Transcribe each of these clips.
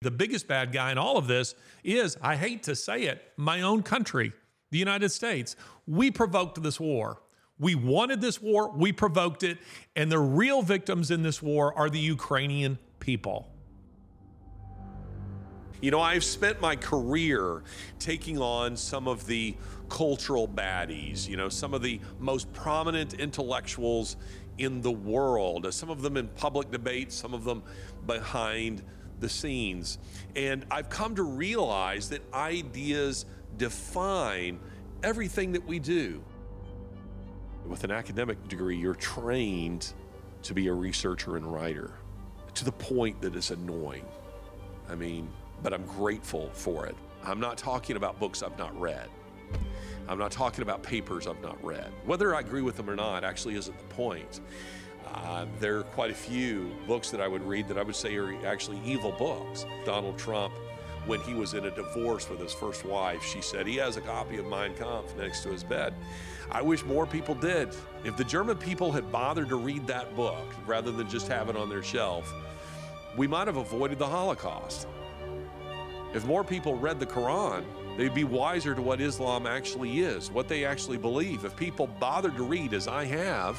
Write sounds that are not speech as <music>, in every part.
The biggest bad guy in all of this is, I hate to say it, my own country, the United States. We provoked this war. We wanted this war, we provoked it, and the real victims in this war are the Ukrainian people. You know, I've spent my career taking on some of the cultural baddies, you know, some of the most prominent intellectuals in the world, some of them in public debate, some of them behind the scenes. And I've come to realize that ideas define everything that we do. With an academic degree, you're trained to be a researcher and writer to the point that it's annoying. I mean, but I'm grateful for it. I'm not talking about books I've not read. I'm not talking about papers I've not read. Whether I agree with them or not actually isn't the point. Uh, there are quite a few books that I would read that I would say are actually evil books. Donald Trump, when he was in a divorce with his first wife, she said he has a copy of Mein Kampf next to his bed. I wish more people did. If the German people had bothered to read that book rather than just have it on their shelf, we might have avoided the Holocaust. If more people read the Quran, they'd be wiser to what Islam actually is, what they actually believe. If people bothered to read, as I have,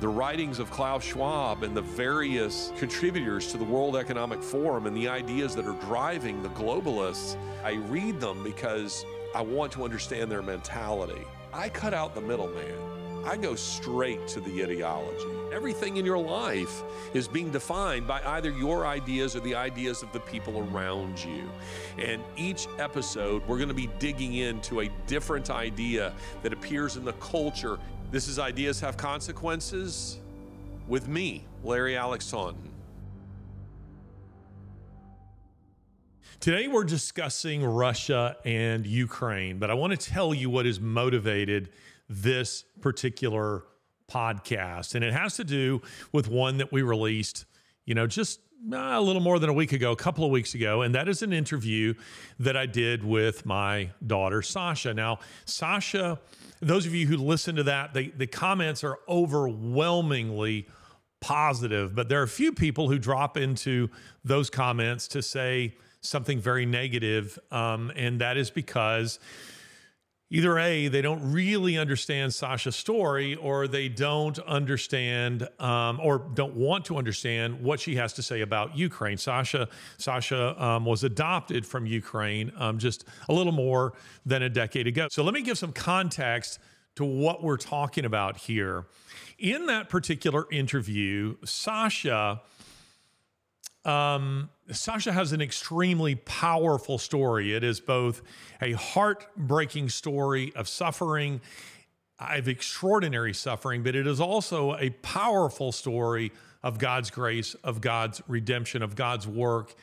the writings of Klaus Schwab and the various contributors to the World Economic Forum and the ideas that are driving the globalists, I read them because I want to understand their mentality. I cut out the middleman. I go straight to the ideology. Everything in your life is being defined by either your ideas or the ideas of the people around you. And each episode, we're going to be digging into a different idea that appears in the culture this is Ideas Have Consequences with me, Larry Alex Taunton. Today we're discussing Russia and Ukraine, but I want to tell you what has motivated this particular podcast. And it has to do with one that we released, you know, just a little more than a week ago, a couple of weeks ago, and that is an interview that I did with my daughter Sasha. Now, Sasha those of you who listen to that, the, the comments are overwhelmingly positive, but there are a few people who drop into those comments to say something very negative, um, and that is because either A, they don't really understand Sasha's story, or they don't understand um, or don't want to understand what she has to say about Ukraine. Sasha, Sasha um, was adopted from Ukraine um, just a little more than a decade ago. So let me give some context to what we're talking about here. In that particular interview, Sasha um, Sasha has an extremely powerful story. It is both a heartbreaking story of suffering, of extraordinary suffering, but it is also a powerful story of God's grace, of God's redemption, of God's work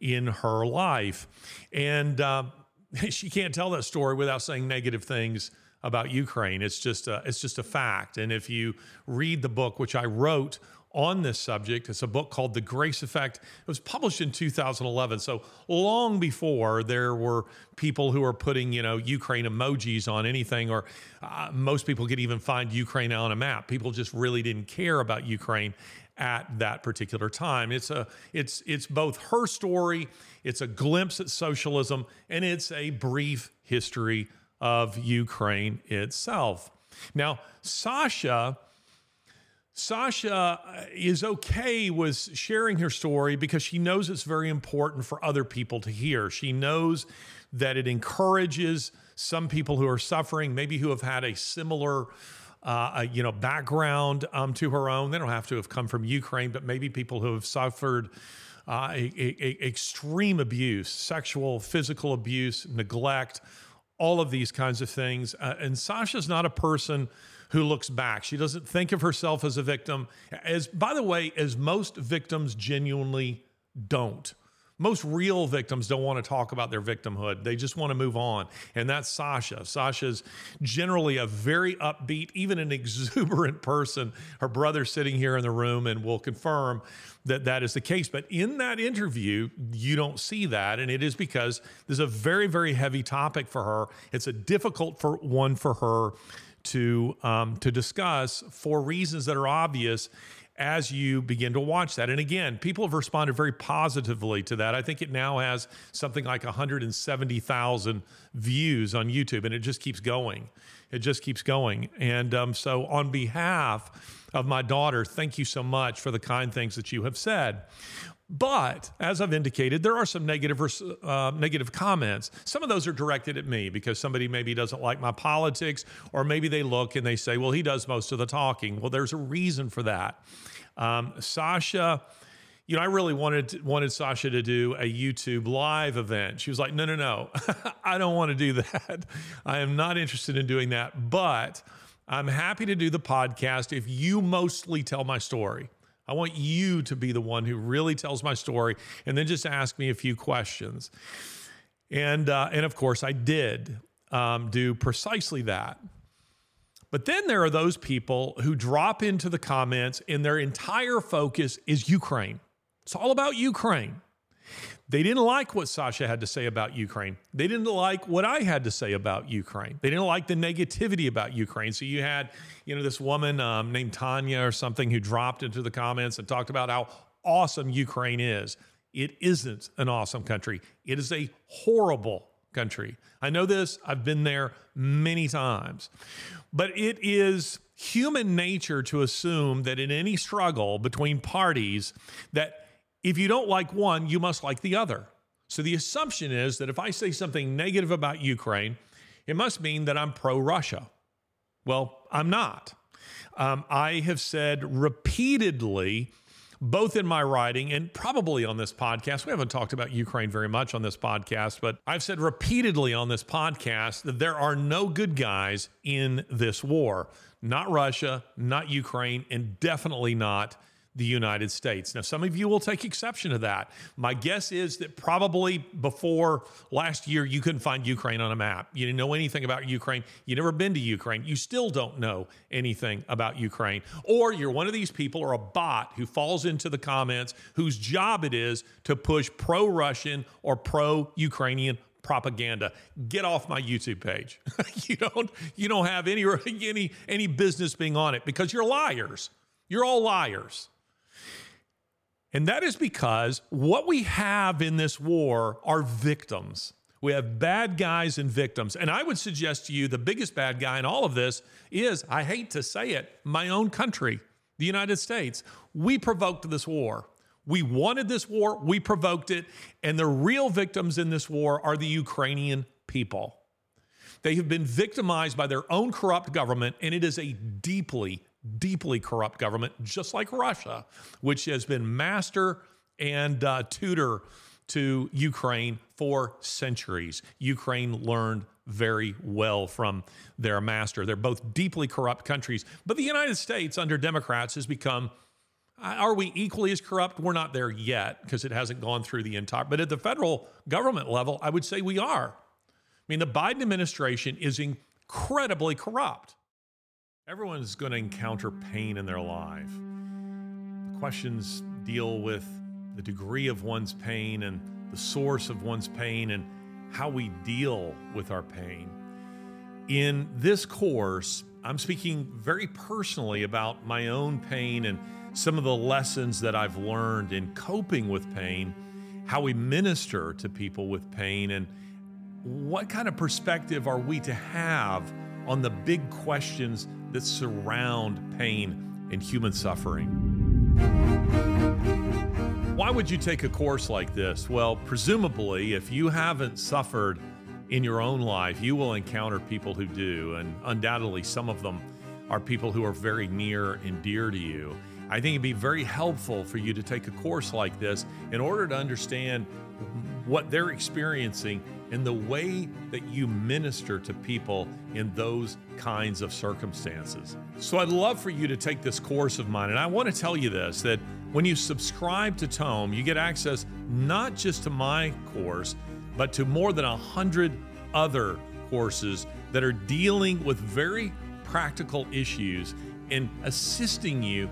in her life. And uh, <laughs> she can't tell that story without saying negative things about Ukraine. It's just a, it's just a fact. And if you read the book, which I wrote on this subject. It's a book called The Grace Effect. It was published in 2011, so long before there were people who were putting, you know, Ukraine emojis on anything, or uh, most people could even find Ukraine on a map. People just really didn't care about Ukraine at that particular time. It's a it's it's both her story, it's a glimpse at socialism, and it's a brief history of Ukraine itself. Now, Sasha Sasha uh, is okay with sharing her story because she knows it's very important for other people to hear. She knows that it encourages some people who are suffering, maybe who have had a similar uh, you know background um, to her own. They don't have to have come from Ukraine, but maybe people who have suffered uh, a, a, extreme abuse, sexual, physical abuse, neglect, all of these kinds of things. Uh, and Sasha's not a person who looks back. She doesn't think of herself as a victim. As by the way, as most victims genuinely don't. Most real victims don't want to talk about their victimhood. They just want to move on. And that's Sasha. Sasha's generally a very upbeat, even an <laughs> exuberant person. Her brother's sitting here in the room and will confirm that that is the case. But in that interview, you don't see that. And it is because there's a very, very heavy topic for her. It's a difficult for one for her to um, to discuss for reasons that are obvious as you begin to watch that. And again, people have responded very positively to that. I think it now has something like 170,000 views on YouTube, and it just keeps going. It just keeps going. And um, so, on behalf of my daughter, thank you so much for the kind things that you have said. But as I've indicated, there are some negative uh, negative comments. Some of those are directed at me because somebody maybe doesn't like my politics, or maybe they look and they say, "Well, he does most of the talking." Well, there's a reason for that. Um, Sasha, you know, I really wanted wanted Sasha to do a YouTube live event. She was like, "No, no, no, <laughs> I don't want to do that. I am not interested in doing that." But I'm happy to do the podcast if you mostly tell my story. I want you to be the one who really tells my story and then just ask me a few questions. And, uh, and of course, I did um, do precisely that. But then there are those people who drop into the comments and their entire focus is Ukraine. It's all about Ukraine. They didn't like what Sasha had to say about Ukraine. They didn't like what I had to say about Ukraine. They didn't like the negativity about Ukraine. So you had, you know, this woman um, named Tanya or something who dropped into the comments and talked about how awesome Ukraine is. It isn't an awesome country. It is a horrible country. I know this. I've been there many times. But it is human nature to assume that in any struggle between parties that if you don't like one, you must like the other. So the assumption is that if I say something negative about Ukraine, it must mean that I'm pro Russia. Well, I'm not. Um, I have said repeatedly, both in my writing and probably on this podcast, we haven't talked about Ukraine very much on this podcast, but I've said repeatedly on this podcast that there are no good guys in this war. Not Russia, not Ukraine, and definitely not the United States. Now, some of you will take exception to that. My guess is that probably before last year, you couldn't find Ukraine on a map. You didn't know anything about Ukraine. You never been to Ukraine. You still don't know anything about Ukraine. Or you're one of these people or a bot who falls into the comments whose job it is to push pro Russian or pro Ukrainian propaganda. Get off my YouTube page. <laughs> you don't you don't have any <laughs> any any business being on it because you're liars. You're all liars. And that is because what we have in this war are victims. We have bad guys and victims. And I would suggest to you the biggest bad guy in all of this is, I hate to say it, my own country, the United States. We provoked this war. We wanted this war, we provoked it, and the real victims in this war are the Ukrainian people. They have been victimized by their own corrupt government, and it is a deeply, deeply corrupt government, just like Russia, which has been master and uh, tutor to Ukraine for centuries. Ukraine learned very well from their master. They're both deeply corrupt countries, but the United States under Democrats has become. Uh, are we equally as corrupt? We're not there yet because it hasn't gone through the entire. But at the federal government level, I would say we are. I mean, the Biden administration is incredibly corrupt. Everyone's going to encounter pain in their life. The questions deal with the degree of one's pain and the source of one's pain and how we deal with our pain. In this course, I'm speaking very personally about my own pain and some of the lessons that I've learned in coping with pain, how we minister to people with pain, and what kind of perspective are we to have on the big questions that surround pain and human suffering. Why would you take a course like this? Well, presumably, if you haven't suffered in your own life, you will encounter people who do, and undoubtedly, some of them are people who are very near and dear to you. I think it'd be very helpful for you to take a course like this in order to understand what they're experiencing and the way that you minister to people in those kinds of circumstances. So I'd love for you to take this course of mine. And I want to tell you this that when you subscribe to Tome, you get access not just to my course, but to more than a hundred other courses that are dealing with very practical issues and assisting you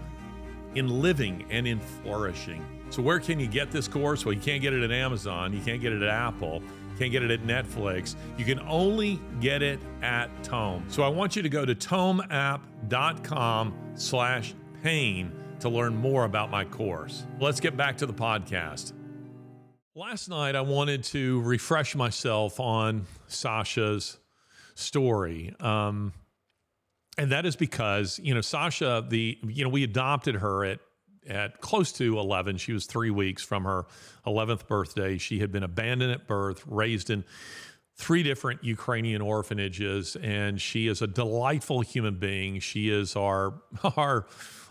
in living and in flourishing. So, where can you get this course? Well, you can't get it at Amazon, you can't get it at Apple, can't get it at Netflix. You can only get it at Tome. So, I want you to go to tomeapp.com slash pain. to learn more about my course. Let's get back to the podcast. Last night, I wanted to refresh myself on Sasha's story. Um, and that is because, you know, Sasha, the, you know, we adopted her at, at close to 11. She was three weeks from her 11th birthday. She had been abandoned at birth, raised in three different Ukrainian orphanages, and she is a delightful human being. She is our, <laughs> our,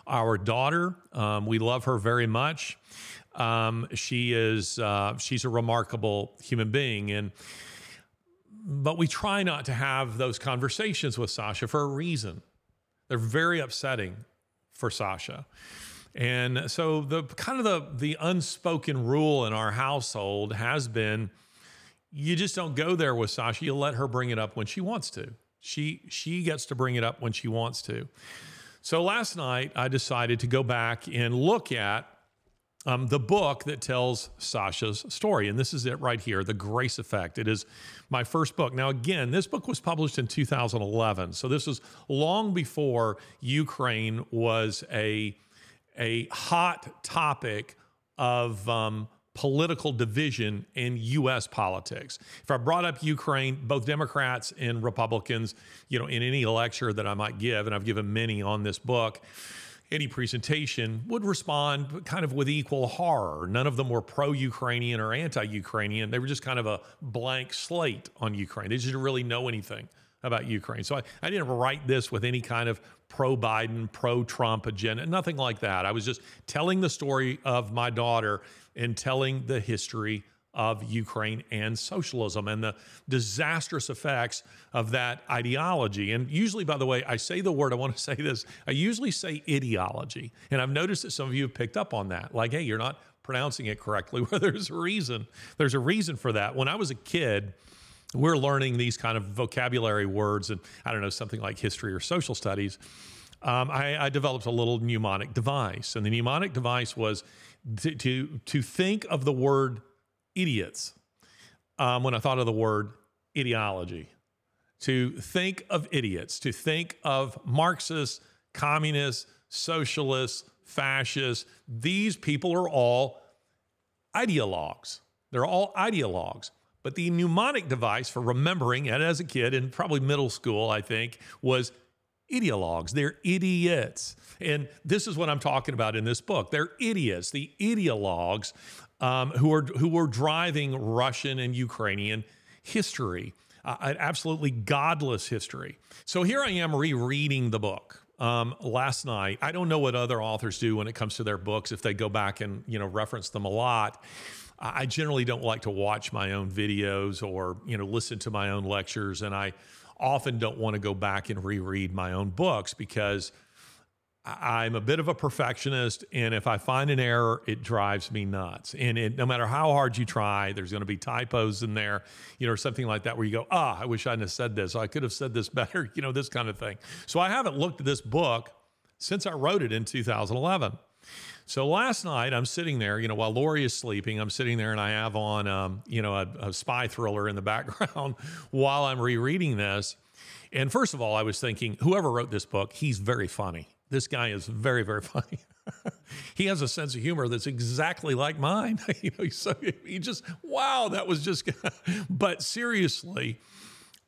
our daughter. Um, we love her very much. Um, she is uh, she's a remarkable human being, and but we try not to have those conversations with Sasha for a reason. They're very upsetting for Sasha. And so the kind of the the unspoken rule in our household has been you just don't go there with Sasha. You let her bring it up when she wants to. She she gets to bring it up when she wants to. So last night I decided to go back and look at um, the book that tells Sasha's story. And this is it right here The Grace Effect. It is my first book. Now, again, this book was published in 2011. So this was long before Ukraine was a, a hot topic of um, political division in U.S. politics. If I brought up Ukraine, both Democrats and Republicans, you know, in any lecture that I might give, and I've given many on this book, any presentation would respond kind of with equal horror. None of them were pro Ukrainian or anti Ukrainian. They were just kind of a blank slate on Ukraine. They just didn't really know anything about Ukraine. So I, I didn't write this with any kind of pro Biden, pro Trump agenda, nothing like that. I was just telling the story of my daughter and telling the history of Ukraine and socialism and the disastrous effects of that ideology. And usually, by the way, I say the word, I want to <laughs> say this, I usually say ideology. And I've noticed that some of you have picked up on that. Like, hey, you're not pronouncing it correctly. <laughs> Well, there's a reason. There's a reason for that. When I was a kid, we're learning these kind of vocabulary words and I don't know, something like history or social studies. Um, I, I, developed a little mnemonic device, and the mnemonic device was to, to, to think of the word idiots um, when I thought of the word ideology. To think of idiots, to think of Marxists, communists, socialists, fascists. These people are all ideologues. They're all ideologues. But the mnemonic device for remembering it as a kid, and probably middle school, I think, was ideologues. They're idiots. And this is what I'm talking about in this book. They're idiots. The ideologues um, who are who were driving Russian and Ukrainian history, uh, an absolutely godless history. So here I am rereading the book. Um, last night, I don't know what other authors do when it comes to their books. If they go back and you know reference them a lot, I generally don't like to watch my own videos or you know listen to my own lectures, and I often don't want to go back and reread my own books because I'm a bit of a perfectionist, and if I find an error, it drives me nuts. And it, no matter how hard you try, there's going to be typos in there, you know, or something like that, where you go, "Ah, I wish I hadn't have said this. I could have said this <laughs> better," you know, this kind of thing. So I haven't looked at this book since I wrote it in 2011. So last night I'm sitting there, you know, while Lori is sleeping, I'm sitting there and I have on, um, you know, a, a spy thriller in the <laughs> background while I'm rereading this. And first of all, I was thinking, whoever wrote this book, he's very funny this guy is very, very <laughs> funny. he has a sense of humor that's exactly like mine. <laughs> you know, so he just wow, that was just. but seriously,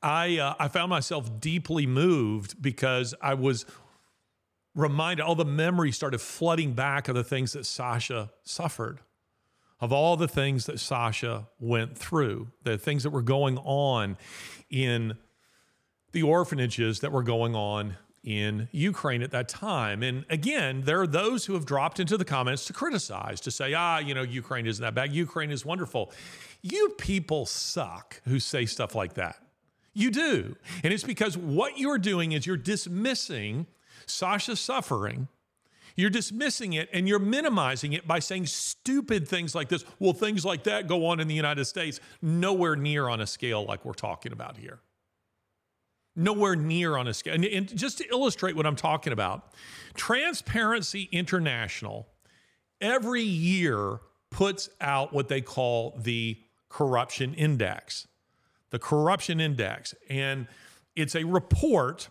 I uh, I found myself deeply moved because I was reminded. All the memories started flooding back of the things that Sasha suffered, of all the things that Sasha went through, the things that were going on in the orphanages that were going on in Ukraine at that time. And again, there are those who have dropped into the comments to criticize, to say, ah, you know, Ukraine isn't that bad. Ukraine is wonderful. You people suck who say stuff like that. You do. And it's because what you're doing is you're dismissing Sasha's suffering. You're dismissing it and you're minimizing it by saying stupid things like this. Well, things like that go on in the United States, nowhere near on a scale like we're talking about here nowhere near on a scale. And, and, just to illustrate what I'm talking about, Transparency International every year puts out what they call the corruption index. The corruption index. And it's a report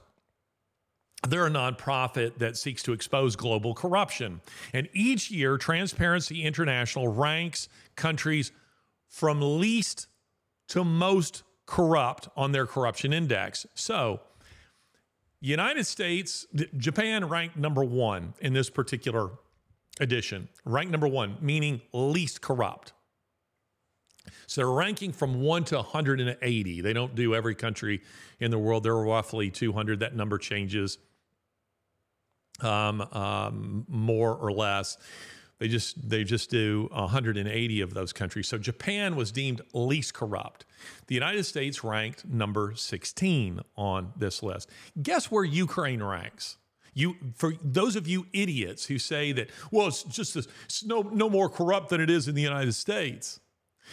they're a nonprofit that seeks to expose global corruption. And each year, Transparency International ranks countries from least to most corrupt on their corruption index. So, United States, Japan ranked number one in this particular edition, ranked number one, meaning least corrupt. So they're ranking from 1 to 180. They don't do every country in the world. There are roughly 200. That number changes um, um, more or less. They just they just do 180 of those countries. So Japan was deemed least corrupt. The United States ranked number 16 on this list. Guess where Ukraine ranks? You for those of you idiots who say that well it's just this, it's no no more corrupt than it is in the United States.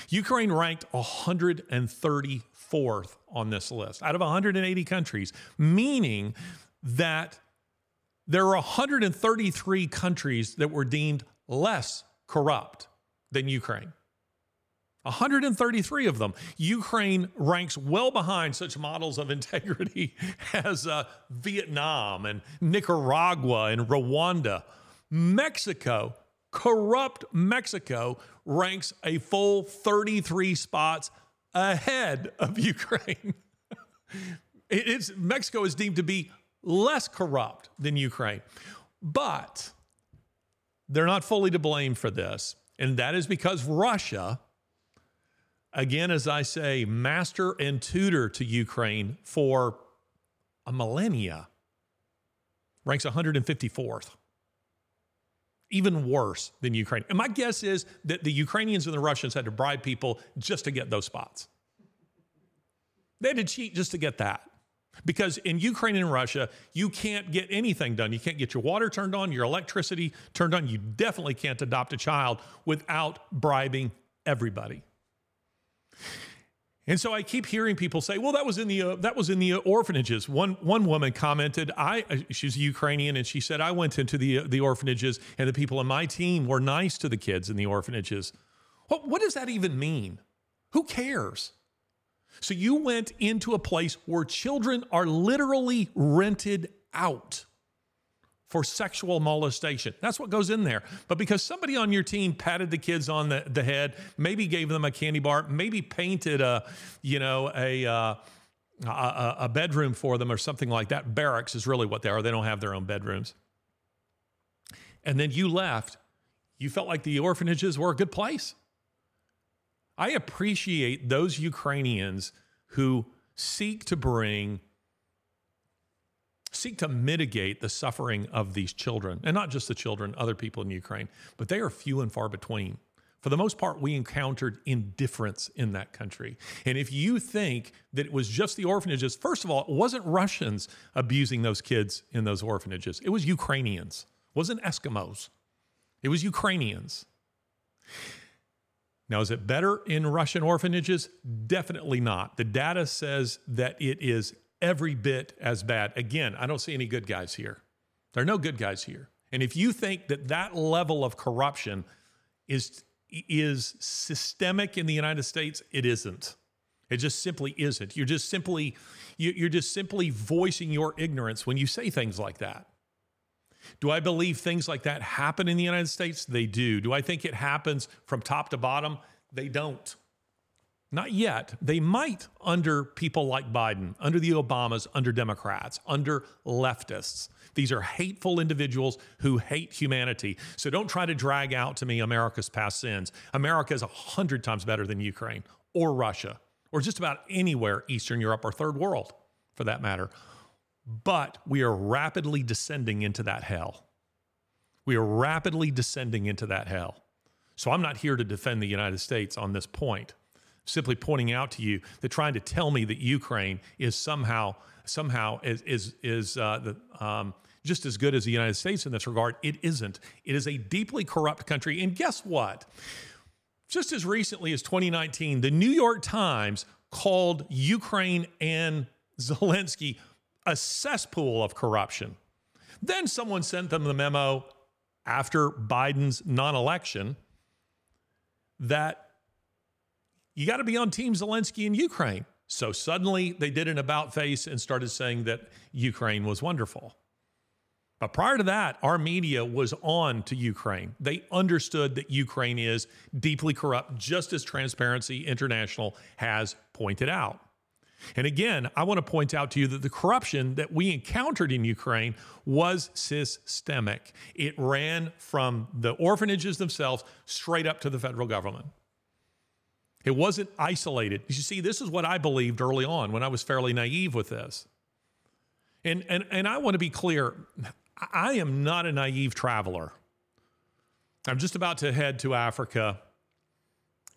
Ukraine ranked 134th on this list out of 180 countries, meaning that there are 133 countries that were deemed less corrupt than Ukraine. 133 of them. Ukraine ranks well behind such models of integrity <laughs> as uh, Vietnam and Nicaragua and Rwanda. Mexico, corrupt Mexico, ranks a full 33 spots ahead of <laughs> Ukraine. it's, Mexico is deemed to be less corrupt than Ukraine. But they're not fully to blame for this. And that is because Russia, again, as I say, master and tutor to Ukraine for a millennia, ranks 154th. Even worse than Ukraine. And my guess is that the Ukrainians and the Russians had to bribe people just to get those spots. They had to cheat just to get that. Because in Ukraine and Russia, you can't get anything done. You can't get your water turned on, your electricity turned on. You definitely can't adopt a child without bribing everybody. And so I keep hearing people say, "Well, that was in the uh, that was in the uh, orphanages." One one woman commented, "I uh, she's Ukrainian and she said I went into the uh, the orphanages and the people on my team were nice to the kids in the orphanages." What what does that even mean? Who cares? So you went into a place where children are literally rented out for sexual molestation. That's what goes in there. But because somebody on your team patted the kids on the, the head, maybe gave them a candy bar, maybe painted a, you know, a, uh, a, a bedroom for them or something like that. Barracks is really what they are. They don't have their own bedrooms. And then you left. You felt like the orphanages were a good place. I appreciate those Ukrainians who seek to bring seek to mitigate the suffering of these children and not just the children other people in Ukraine but they are few and far between. For the most part we encountered indifference in that country. And if you think that it was just the orphanages first of all it wasn't Russians abusing those kids in those orphanages. It was Ukrainians. It wasn't Eskimos. It was Ukrainians now, is it better in Russian orphanages? Definitely not. The data says that it is every bit as bad. Again, I don't see any good guys here. There are no good guys here. And if you think that that level of corruption is is systemic in the United States, it isn't. It just simply isn't. You're just simply you're just simply voicing your ignorance when you say things like that. Do I believe things like that happen in the United States? They do. Do I think it happens from top to bottom? They don't. Not yet. They might under people like Biden, under the Obamas, under Democrats, under leftists. These are hateful individuals who hate humanity. So don't try to drag out to me America's past sins. America is a hundred times better than Ukraine or Russia or just about anywhere Eastern Europe or third world for that matter. But we are rapidly descending into that hell. We are rapidly descending into that hell. So I'm not here to defend the United States on this point. Simply pointing out to you that trying to tell me that Ukraine is somehow somehow is is, is uh, the, um, just as good as the United States in this regard. It isn't. It is a deeply corrupt country. And guess what? Just as recently as 2019, the New York Times called Ukraine and Zelensky a cesspool of corruption. Then someone sent them the memo after Biden's non election that you got to be on Team Zelensky in Ukraine. So suddenly they did an about face and started saying that Ukraine was wonderful. But prior to that, our media was on to Ukraine. They understood that Ukraine is deeply corrupt, just as Transparency International has pointed out. And again, I want to point out to you that the corruption that we encountered in Ukraine was systemic. It ran from the orphanages themselves straight up to the federal government. It wasn't isolated. You see, this is what I believed early on when I was fairly naive with this. And, and, and I want to be clear I am not a naive traveler. I'm just about to head to Africa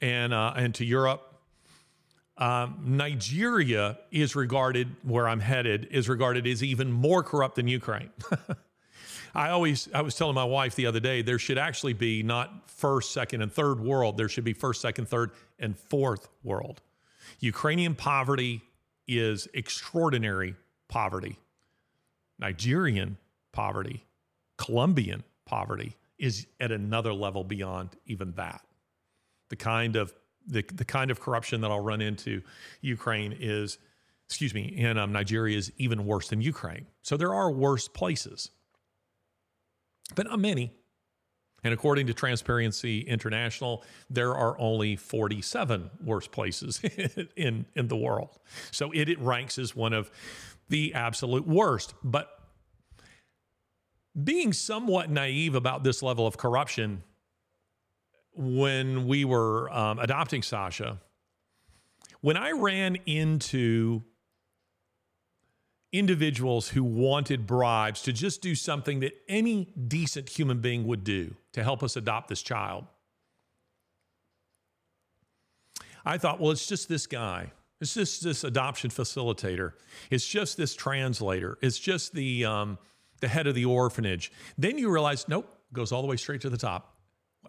and, uh, and to Europe. Um, Nigeria is regarded, where I'm headed, is regarded as even more corrupt than Ukraine. <laughs> I always, I was telling my wife the other day, there should actually be not first, second, and third world. There should be first, second, third, and fourth world. Ukrainian poverty is extraordinary poverty. Nigerian poverty, Colombian poverty is at another level beyond even that. The kind of the, the kind of corruption that I'll run into Ukraine is, excuse me, in um, Nigeria is even worse than Ukraine. So there are worse places, but not many. And according to Transparency International, there are only 47 worse places <laughs> in, in the world. So it, it ranks as one of the absolute worst. But being somewhat naive about this level of corruption when we were um, adopting Sasha, when I ran into individuals who wanted bribes to just do something that any decent human being would do to help us adopt this child, I thought, well, it's just this guy. It's just this adoption facilitator. It's just this translator. It's just the um, the head of the orphanage. Then you realize, nope, goes all the way straight to the top.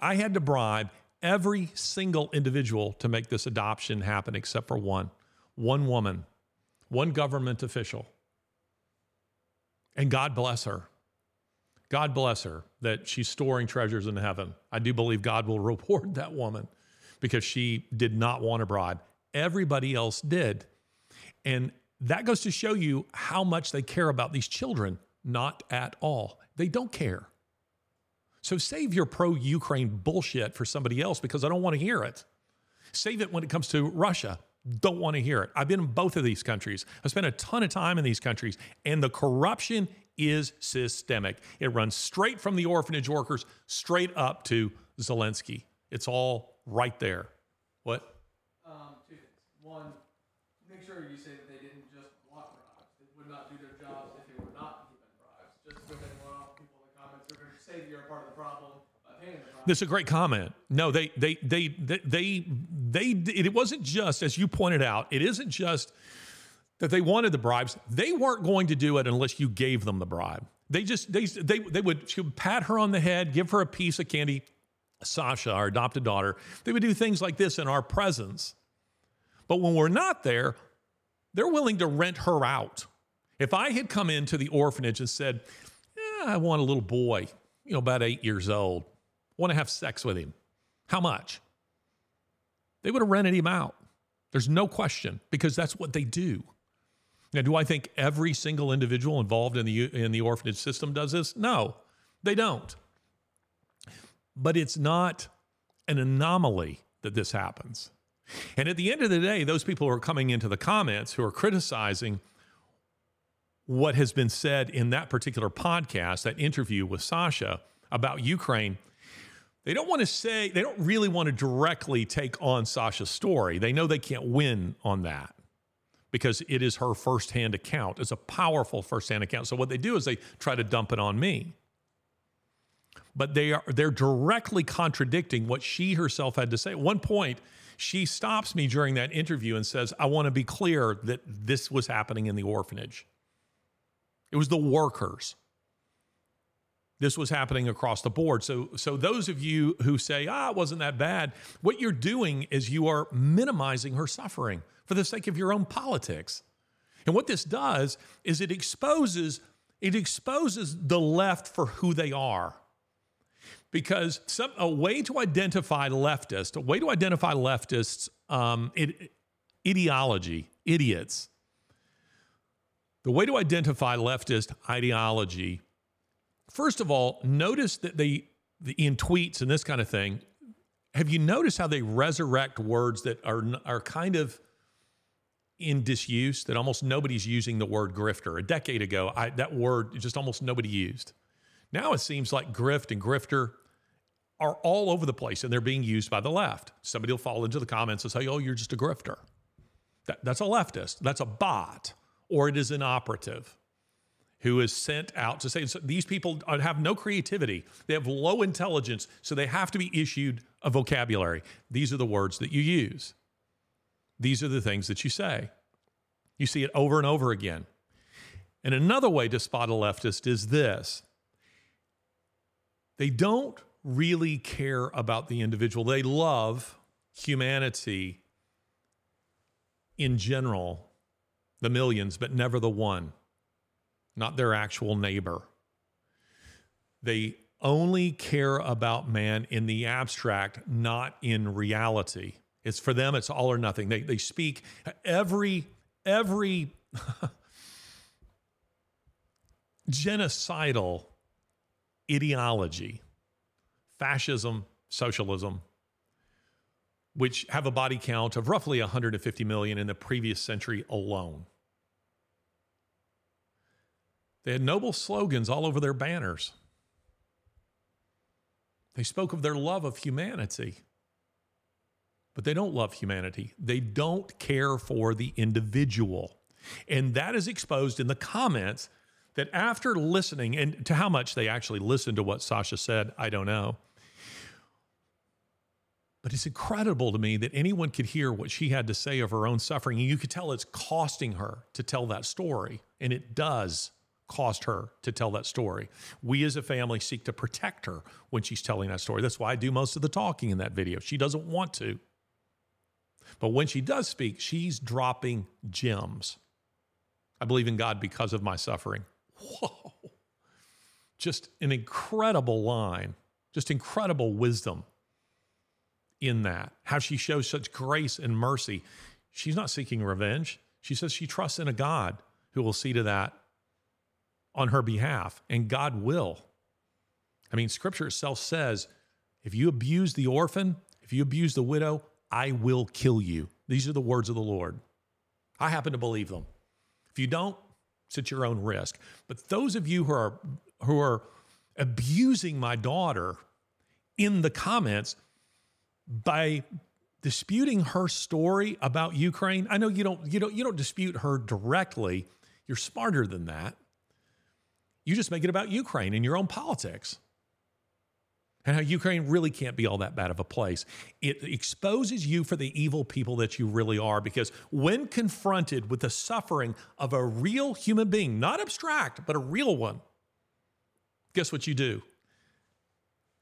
I had to bribe every single individual to make this adoption happen except for one one woman, one government official. And God bless her. God bless her that she's storing treasures in heaven. I do believe God will <laughs> reward that woman because she did not want a bribe. Everybody else did. And that goes to show you how much they care about these children. Not at all. They don't care. So save your pro Ukraine bullshit for somebody else because I don't want to hear it. Save it when it comes to Russia. Don't want to hear it. I've been in both of these countries. I've spent a ton of time in these countries, and the corruption is systemic. It runs straight from the orphanage workers straight up to Zelensky. It's all right there. What? Um, two things. One, make sure you say that they didn't just want bribes. They would not do their jobs if they were not given bribes. Just so they want off people in the comments who are going to say you're a part of the problem by is a great comment. No, they, they, they, they, they, they, it wasn't just, as you pointed out, it isn't just that they wanted the bribes. They weren't going to do it unless you gave them the bribe. They just, they, they, they would, would pat her on the head, give her a piece of candy. Sasha, our adopted daughter, they would do things like this in our presence. But when we're not there, they're willing to rent her out. If I had come into the orphanage and said, yeah, I want a little boy, you know, about eight years old, want to have sex with him, how much? They would have rented him out. There's no question because that's what they do. Now, do I think every single individual involved in the in the orphanage system does this? No, they don't. But it's not an anomaly that this happens. And at the end of the day, those people who are coming into the comments who are criticizing what has been said in that particular podcast, that interview with Sasha about Ukraine, they don't want to say, they don't really want to directly take on Sasha's story. They know they can't win on that because it is her firsthand account. It's a powerful firsthand account. So what they do is they try to dump it on me. But they are they're directly contradicting what she herself had to say. At one point, she stops me during that interview and says, I want to be clear that this was happening in the orphanage. It was the workers. This was happening across the board. So, so those of you who say, ah, it wasn't that bad, what you're doing is you are minimizing her suffering for the sake of your own politics. And what this does is it exposes it exposes the left for who they are. Because some, a way to identify leftists, a way to identify leftists, um, it, ideology, idiots, the way to identify leftist ideology First of all, notice that they the, in tweets and this kind of thing. Have you noticed how they resurrect words that are are kind of in disuse? That almost nobody's using the word grifter. A decade ago, I, that word just almost nobody used. Now it seems like grift and grifter are all over the place and they're being used by the left. Somebody will fall into the comments and say, "Oh, you're just a grifter." That, that's a leftist. That's a bot, or it is an operative who is sent out to say so these people have no creativity. They have low intelligence, so they have to be issued a vocabulary. These are the words that you use. These are the things that you say. You see it over and over again. And another way to spot a leftist is this they don't really care about the individual, they love humanity in general, the millions, but never the one not their actual neighbor. They only care about man in the abstract, not in reality. It's for them, it's all or nothing. They, they speak every, every <laughs> genocidal ideology, fascism, socialism, which have a body count of roughly 150 million in the previous century alone. They had noble slogans all over their banners. They spoke of their love of humanity, but they don't love humanity. They don't care for the individual. And that is exposed in the comments that after listening, and to how much they actually listened to what Sasha said, I don't know. But it's incredible to me that anyone could hear what she had to say of her own suffering. And you could tell it's costing her to tell that story. And it does cost her to tell that story. We as a family seek to protect her when she's telling that story. That's why I do most of the talking in that video. She doesn't want to. But when she does speak, she's dropping gems. I believe in God because of my suffering. Whoa. Just an incredible line, just incredible wisdom in that. How she shows such grace and mercy. She's not seeking revenge. She says she trusts in a God who will see to that on her behalf, and God will. I mean, scripture itself says if you abuse the orphan, if you abuse the widow, I will kill you. These are the words of the Lord. I happen to believe them. If you don't, it's at your own risk. But those of you who are who are abusing my daughter in the comments by disputing her story about Ukraine, I know you don't you don't you don't dispute her directly. You're smarter than that. You just make it about Ukraine and your own politics and how Ukraine really can't be all that bad of a place. It exposes you for the evil people that you really are because when confronted with the suffering of a real human being, not abstract, but a real one, guess what you do?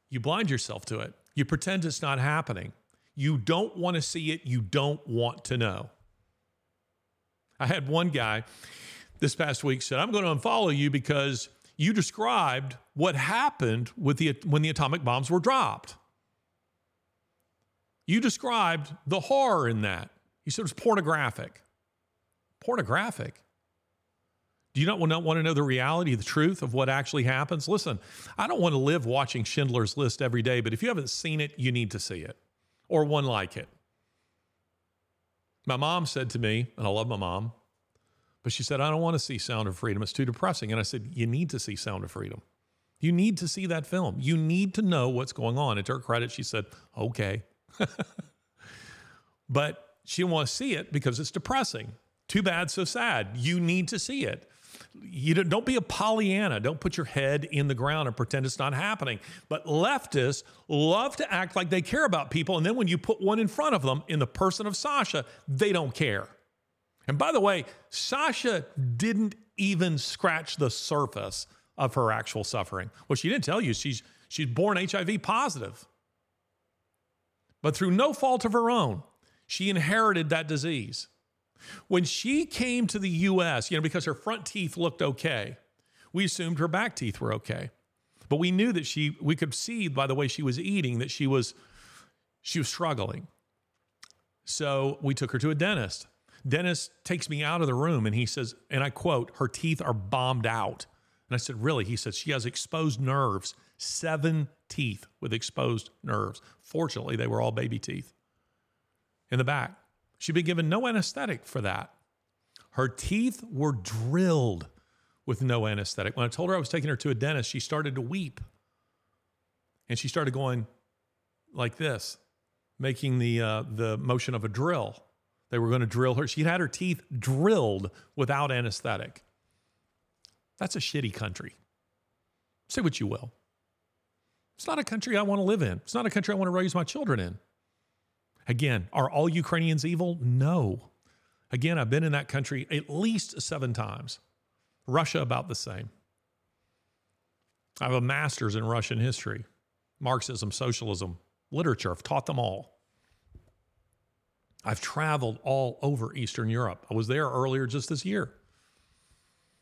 You blind yourself to it. You pretend it's not happening. You don't want to see it. You don't want to know. I had one guy, this past week said, I'm going to unfollow you because you described what happened with the, when the atomic bombs were dropped. You described the horror in that. He said it was pornographic. Pornographic. Do you not want to know the reality, the truth of what actually happens? Listen, I don't want to live watching Schindler's List every day, but if you haven't seen it, you need to see it or one like it. My mom said to me, and I love my mom, but she said, I don't want to see Sound of Freedom. It's too depressing. And I said, You need to see Sound of Freedom. You need to see that film. You need to know what's going on. And to her credit, she said, Okay. <laughs> but she didn't want to see it because it's depressing. Too bad, so sad. You need to see it. You don't, don't be a Pollyanna. Don't put your head in the ground and pretend it's not happening. But leftists love to act like they care about people. And then when you put one in front of them in the person of Sasha, they don't care. And by the way, Sasha didn't even scratch the surface of her actual suffering. Well, she didn't tell you she's she's born HIV positive. But through no fault of her own, she inherited that disease. When she came to the US, you know, because her front teeth looked okay, we assumed her back teeth were okay. But we knew that she we could see by the way she was eating that she was she was struggling. So we took her to a dentist. Dennis takes me out of the room and he says, and I quote, her teeth are bombed out. And I said, Really? He said, She has exposed nerves, seven teeth with exposed nerves. Fortunately, they were all baby teeth in the back. She'd been given no anesthetic for that. Her teeth were drilled with no anesthetic. When I told her I was taking her to a dentist, she started to weep. And she started going like this, making the, uh, the motion of a drill. They were going to drill her. She'd had her teeth drilled without anesthetic. That's a shitty country. Say what you will. It's not a country I want to live in. It's not a country I want to raise my children in. Again, are all Ukrainians evil? No. Again, I've been in that country at least seven times. Russia, about the same. I have a master's in Russian history, Marxism, socialism, literature. I've taught them all. I've traveled all over Eastern Europe. I was there earlier just this year.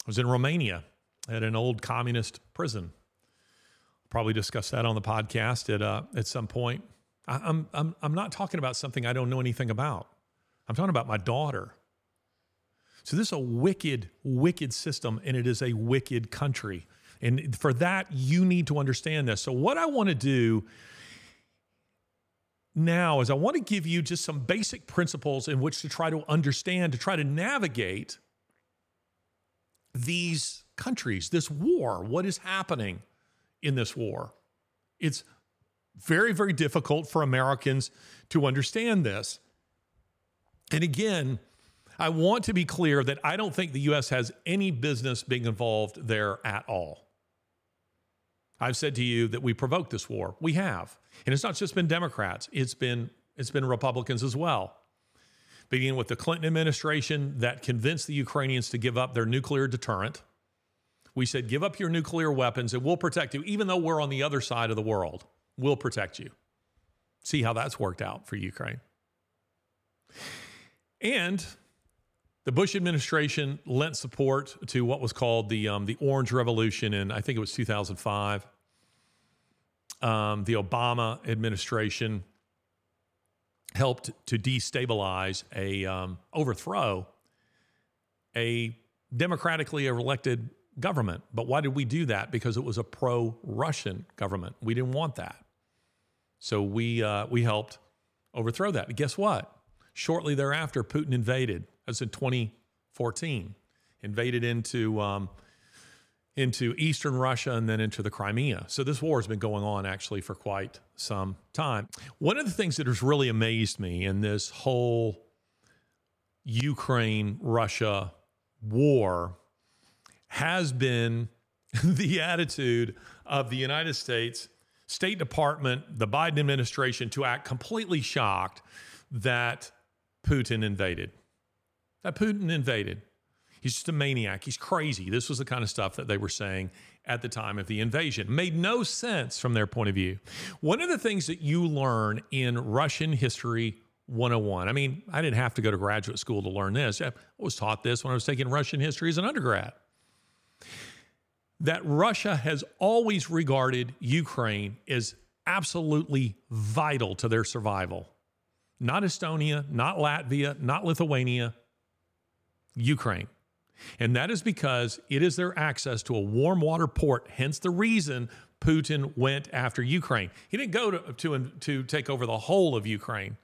I was in Romania at an old communist prison. I'll Probably discuss that on the podcast at uh, at some point. I, I'm I'm I'm not talking about something I don't know anything about. I'm talking about my daughter. So this is a wicked, wicked system, and it is a wicked country. And for that, you need to understand this. So what I want to do now is I want to give you just some basic principles in which to try to understand, to try to navigate these countries, this war, what is happening in this war. It's very, very difficult for Americans to understand this. And again, I want to be clear that I don't think the U.S. has any business being involved there at all. I've said to you that we provoked this war. We have. And it's not just been Democrats, it's been it's been Republicans as well beginning with the Clinton administration that convinced the Ukrainians to give up their nuclear deterrent. We said, give up your nuclear weapons and we'll protect you, even though we're on the other side of the world. We'll protect you. See how that's worked out for Ukraine. And the Bush administration lent support to what was called the, um, the Orange Revolution in, I think it was 2005. Um, the Obama administration helped to destabilize a um, overthrow a democratically elected government. But why did we do that? Because it was a pro-Russian government. We didn't want that, so we uh, we helped overthrow that. And guess what? Shortly thereafter, Putin invaded. That's in 2014. Invaded into um, into eastern Russia and then into the Crimea. So this war has been going on actually for quite some time. One of the things that has really amazed me in this whole Ukraine Russia war has been <laughs> the attitude of the United States State Department, the Biden administration to act completely shocked that Putin invaded. That Putin invaded. He's just a maniac. He's crazy. This was the kind of stuff that they were saying at the time of the invasion. Made no sense from their point of view. One of the things that you learn in Russian history 101, I mean, I didn't have to go to graduate school to learn this. I was taught this when I was taking Russian history as an undergrad. That Russia has always regarded Ukraine as absolutely vital to their survival. Not Estonia, not Latvia, not Lithuania, Ukraine. And that is because it is their access to a warm water port, hence the reason Putin went after Ukraine. He didn't go to, to, to take over the whole of Ukraine.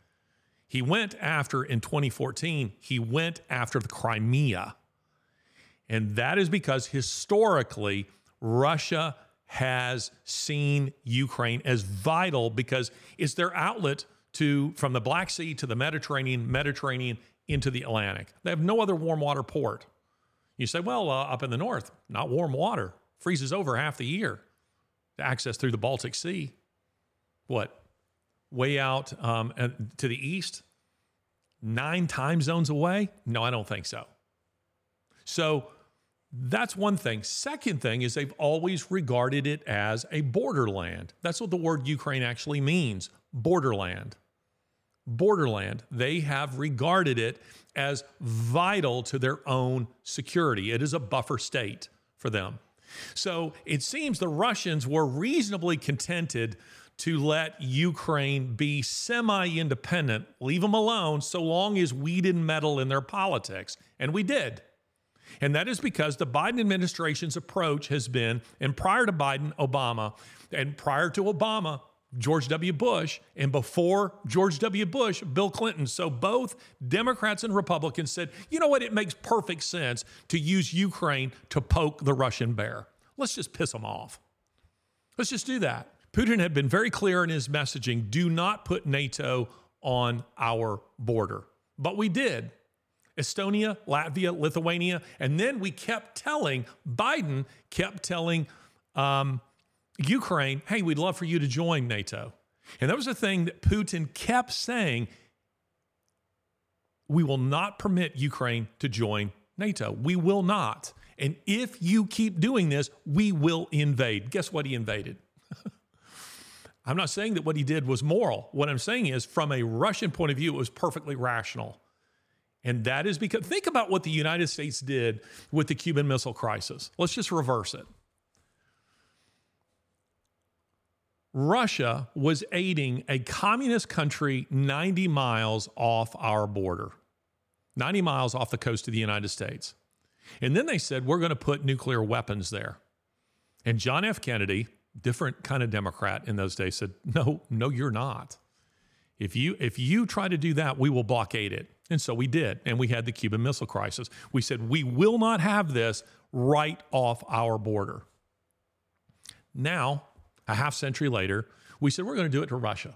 He went after, in 2014, he went after the Crimea. And that is because historically, Russia has seen Ukraine as vital because it's their outlet to from the Black Sea to the Mediterranean, Mediterranean into the Atlantic. They have no other warm water port. You say, well, uh, up in the north, not warm water, freezes over half the year. To access through the Baltic Sea. What? Way out um, to the east, nine time zones away? No, I don't think so. So that's one thing. Second thing is they've always regarded it as a borderland. That's what the word Ukraine actually means borderland. Borderland. They have regarded it as vital to their own security. It is a buffer state for them. So it seems the Russians were reasonably contented to let Ukraine be semi independent, leave them alone so long as we didn't meddle in their politics. And we did. And that is because the Biden administration's approach has been, and prior to Biden, Obama, and prior to Obama, George W. Bush, and before George W. Bush, Bill Clinton. So both Democrats and Republicans said, you know what, it makes perfect sense to use Ukraine to poke the Russian bear. Let's just piss them off. Let's just do that. Putin had been very clear in his messaging do not put NATO on our border. But we did. Estonia, Latvia, Lithuania. And then we kept telling, Biden kept telling um, Ukraine, hey, we'd love for you to join NATO. And that was the thing that Putin kept saying we will not permit Ukraine to join NATO. We will not. And if you keep doing this, we will invade. Guess what he invaded? <laughs> I'm not saying that what he did was moral. What I'm saying is, from a Russian point of view, it was perfectly rational. And that is because, think about what the United States did with the Cuban Missile Crisis. Let's just reverse it. Russia was aiding a communist country 90 miles off our border, 90 miles off the coast of the United States. And then they said, we're going to put nuclear weapons there. And John F. Kennedy, different kind of Democrat in those days, said, no, no, you're not. If you if you try to do that, we will blockade it. And so we did. And we had the Cuban Missile Crisis. We said, we will not have this right off our border. Now, a half century later, we said, we're going to do it to Russia.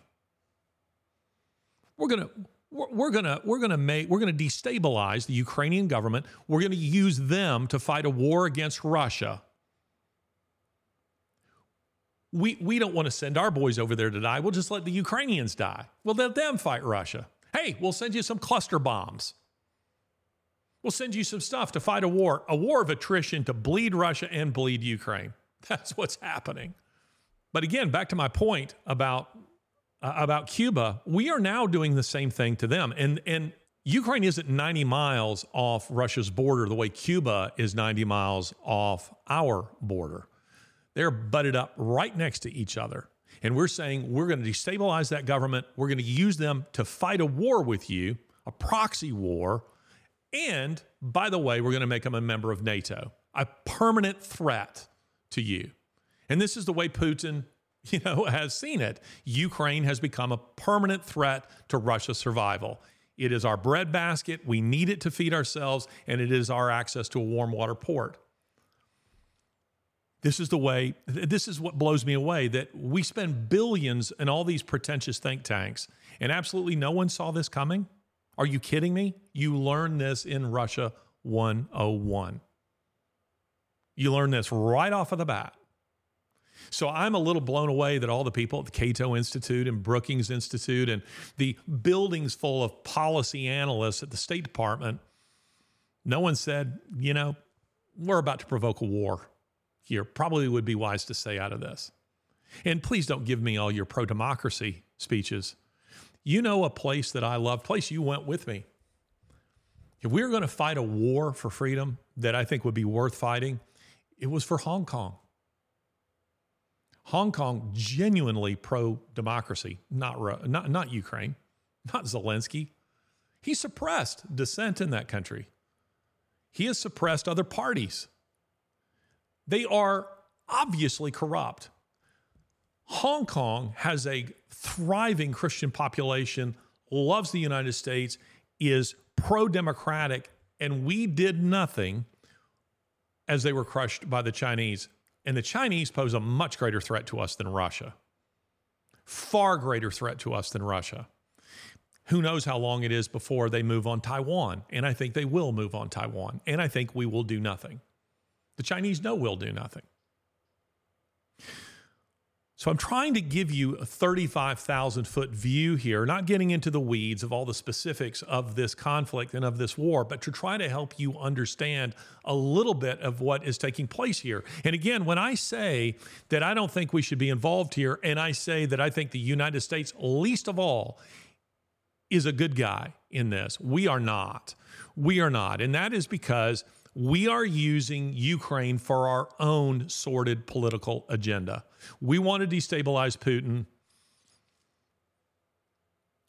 We're going to we're going to we're going to make we're going to destabilize the Ukrainian government. We're going to use them to fight a war against Russia. We we don't want to send our boys over there to die. We'll just let the Ukrainians die. We'll let them fight Russia. Hey, we'll send you some cluster bombs. We'll send you some stuff to fight a war, a war of attrition to bleed Russia and bleed Ukraine. <laughs> That's what's happening. But again, back to my point about uh, about Cuba, we are now doing the same thing to them. And and Ukraine isn't 90 miles off Russia's border the way Cuba is 90 miles off our border. They're butted up right next to each other. And we're saying we're going to destabilize that government. We're going to use them to fight a war with you, a proxy war. And by the way, we're going to make them a member of NATO, a permanent threat to you. And this is the way Putin, <laughs> you know, has seen it. Ukraine has become a permanent threat to Russia's survival. It is our breadbasket. We need it to feed ourselves, and it is our access to a warm water port. This is the way, this is what blows me away that we spend billions in all these pretentious think tanks, and absolutely no one saw this coming. Are you kidding me? You learn this in Russia 101. You learn this right off of the bat. So I'm a little blown away that all the people at the Cato Institute and Brookings Institute and the buildings full of policy analysts at the State Department, no one said, you know, we're about to provoke a war here. Probably would be wise to stay out of this. And please don't give me all your pro democracy speeches. You know a place that I love, place you went with me. If we were going to fight a war for freedom that I think would be worth fighting, it was for Hong Kong. Hong Kong genuinely pro democracy, not, not, not Ukraine, not Zelensky. He suppressed dissent in that country. He has suppressed other parties. They are obviously corrupt. Hong Kong has a thriving Christian population, loves the United States, is pro democratic, and we did nothing as they were crushed by the Chinese. And the Chinese pose a much greater threat to us than Russia. Far greater threat to us than Russia. Who knows how long it is before they move on Taiwan? And I think they will move on Taiwan. And I think we will do nothing. The Chinese know we'll do nothing. So I'm trying to give you a 35,000 foot view here, not getting into the weeds of all the specifics of this conflict and of this war, but to try to help you understand a little bit of what is taking place here. And again, when I say that I don't think we should be involved here, and I say that I think the United States, least of all, is a good guy in this, we are not. We are not. And that is because we are using Ukraine for our own sordid political agenda. We want to destabilize Putin.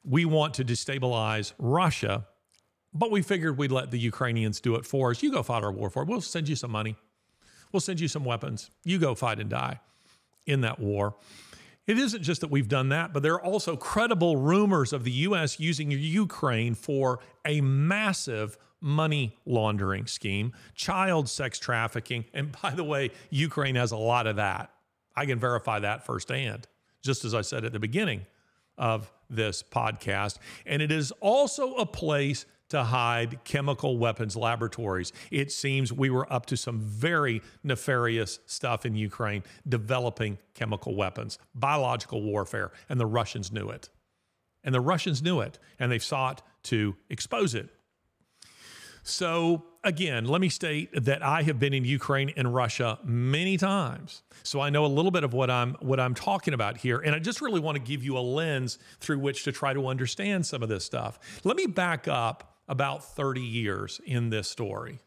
We want to destabilize Russia. but we figured we'd let the Ukrainians do it for us. You go fight our war for it. We'll send you some money. We'll send you some weapons. You go fight and die in that war. It isn't just that we've done that, but there are also credible rumors of the U.S. using Ukraine for a massive money laundering scheme, child sex trafficking. And by the way, Ukraine has a lot of that. I can verify that firsthand, just as I said at the beginning of this podcast. And it is also a place to hide chemical weapons laboratories. It seems we were up to some very nefarious stuff in Ukraine, developing chemical weapons, biological warfare, and the Russians knew it. And the Russians knew it, and they sought to expose it. So, again, let me state that I have been in Ukraine and Russia many times. So I know a little bit of what I'm what I'm talking about here and I just really want to give you a lens through which to try to understand some of this stuff. Let me back up about 30 years in this story.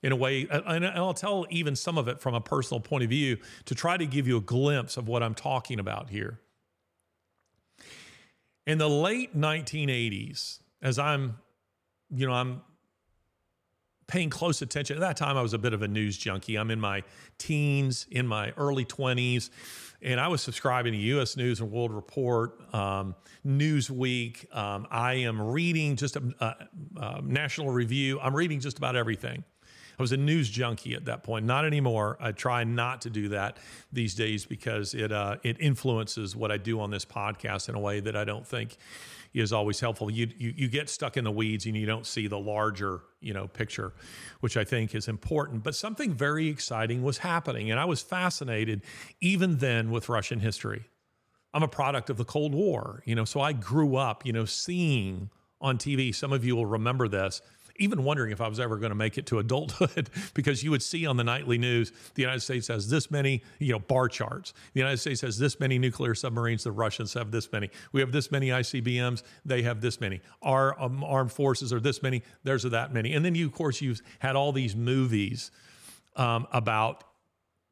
In a way, and I'll tell even some of it from a personal point of view to try to give you a glimpse of what I'm talking about here. In the late 1980s, as I'm, you know, I'm paying close attention. At that time, I was a bit of a news junkie. I'm in my teens, in my early 20s and I was subscribing to U.S. News and World Report, um, Newsweek. Um, I am reading just a, a, a, National Review. I'm reading just about everything. I was a news junkie at that point. Not anymore. I try not to do that these days because it uh, it influences what I do on this podcast in a way that I don't think is always helpful. You, you you get stuck in the weeds and you don't see the larger you know picture, which I think is important. But something very exciting was happening, and I was fascinated even then with Russian history. I'm a product of the Cold War, you know, so I grew up, you know, seeing on TV. Some of you will remember this even wondering if I was ever going to make it to adulthood <laughs> because you would see on the nightly news the United States has this many, you know, bar charts. The United States has this many nuclear submarines. The Russians have this many. We have this many ICBMs. They have this many. Our um, armed forces are this many. There's that many. And then you, of course, you've had all these movies um, about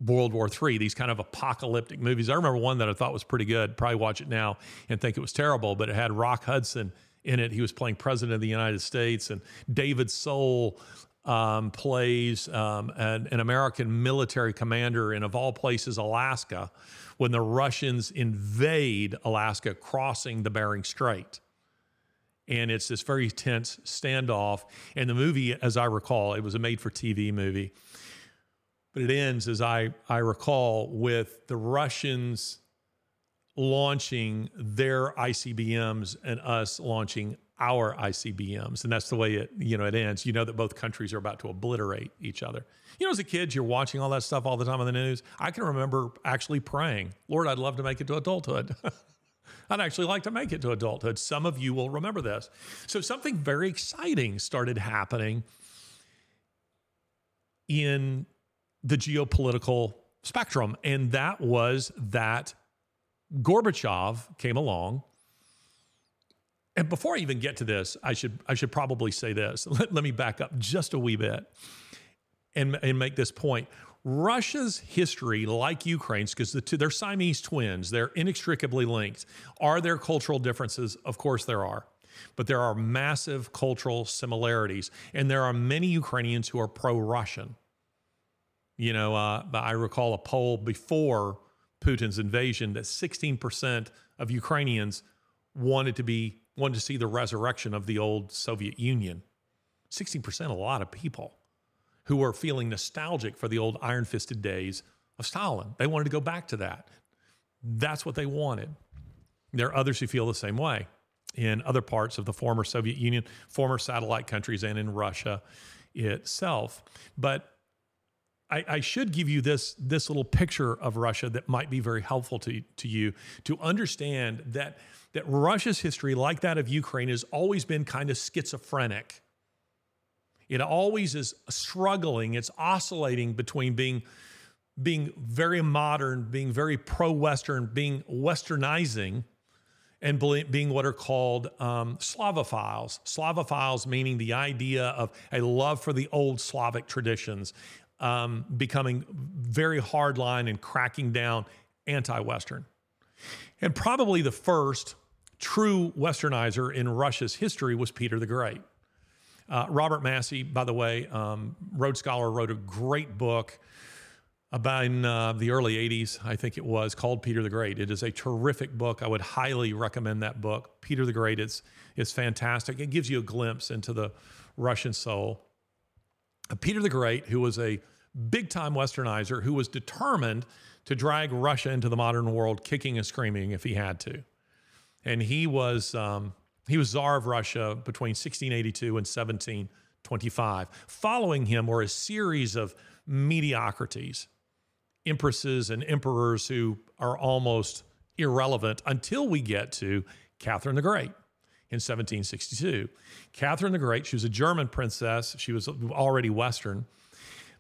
World War III, these kind of apocalyptic movies. I remember one that I thought was pretty good. Probably watch it now and think it was terrible, but it had Rock Hudson in it. He was playing President of the United States, and David Soul um, plays um, an, an, American military commander in, of all places, Alaska, when the Russians invade Alaska, crossing the Bering Strait. And it's this very tense standoff. And the movie, as I recall, it was a made for TV movie. But it ends, as I, I recall, with the Russians launching their ICBMs and us launching our ICBMs. And that's the way it, you know, it ends. You know that both countries are about to obliterate each other. You know, as a kid, you're watching all that stuff all the time on the news. I can remember actually praying, Lord, I'd love to make it to adulthood. <laughs> I'd actually like to make it to adulthood. Some of you will remember this. So something very exciting started happening in the geopolitical spectrum. And that was that Gorbachev came along. And before I even get to this, I should I should probably say this. <laughs> Let, let me back up just a wee bit and, and make this point. Russia's history, like Ukraine's, because the two, they're Siamese twins, they're inextricably linked. Are there cultural differences? Of course there are. But there are massive cultural similarities. And there are many Ukrainians who are pro Russian. You know, uh, I recall a poll before Putin's invasion that 16% of Ukrainians wanted to be wanted to see the resurrection of the old Soviet Union. 16% a lot of people who were feeling nostalgic for the old iron-fisted days of Stalin. They wanted to go back to that. That's what they wanted. There are others who feel the same way in other parts of the former Soviet Union, former satellite countries, and in Russia itself. But I, I, should give you this this little picture of Russia that might be very helpful to, to you to understand that that Russia's history, like that of Ukraine, has always been kind of schizophrenic. It always is struggling. It's oscillating between being being very modern, being very pro-Western, being Westernizing, and being what are called um, Slavophiles. Slavophiles meaning the idea of a love for the old Slavic traditions, um, becoming very hardline and cracking down anti Western. And probably the first true westernizer in Russia's history was Peter the Great. Uh, Robert Massie, by the way, um, Rhodes Scholar, wrote a great book about in uh, the early 80s, I think it was, called Peter the Great. It is a terrific book. I would highly recommend that book. Peter the Great is, is fantastic. It gives you a glimpse into the Russian soul. Peter the Great, who was a big time westernizer, who was determined to drag Russia into the modern world, kicking and screaming if he had to. And he was, um, he was Tsar of Russia between 1682 and 1725. Following him were a series of mediocrities empresses and emperors who are almost irrelevant until we get to Catherine the Great in 1762. Catherine the Great, she was a German princess. She was already Western,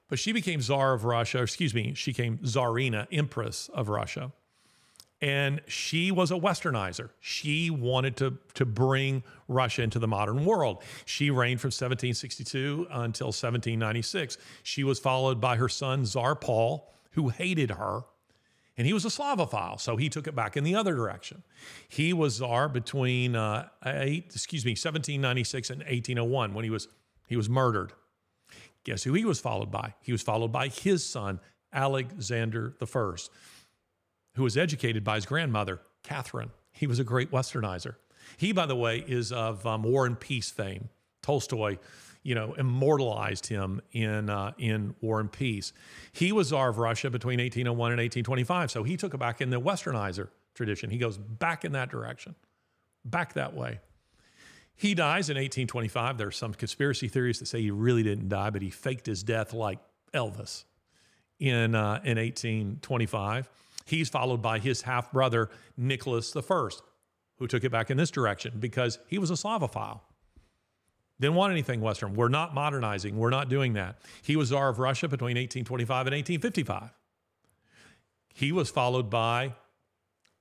but she became Tsar of Russia, excuse me, she became Tsarina, Empress of Russia. And she was a westernizer. She wanted to, to bring Russia into the modern world. She reigned from 1762 until 1796. She was followed by her son, Tsar Paul, who hated her. And he was a Slavophile, so he took it back in the other direction. He was czar between uh, eight, excuse me, 1796 and 1801 when he was he was murdered. Guess who he was followed by? He was followed by his son Alexander I, who was educated by his grandmother Catherine. He was a great Westernizer. He, by the way, is of um, War and Peace fame. Tolstoy you know, immortalized him in uh, in War and Peace. He was Tsar of Russia between 1801 and 1825, so he took it back in the Westernizer tradition. He goes back in that direction, back that way. He dies in 1825. There are some conspiracy theories that say he really didn't die, but he faked his death like Elvis in uh, in 1825. He's followed by his half brother Nicholas I, who took it back in this direction because he was a Slavophile. Didn't want anything Western. We're not modernizing. We're not doing that. He was Tsar of Russia between 1825 and 1855. He was followed by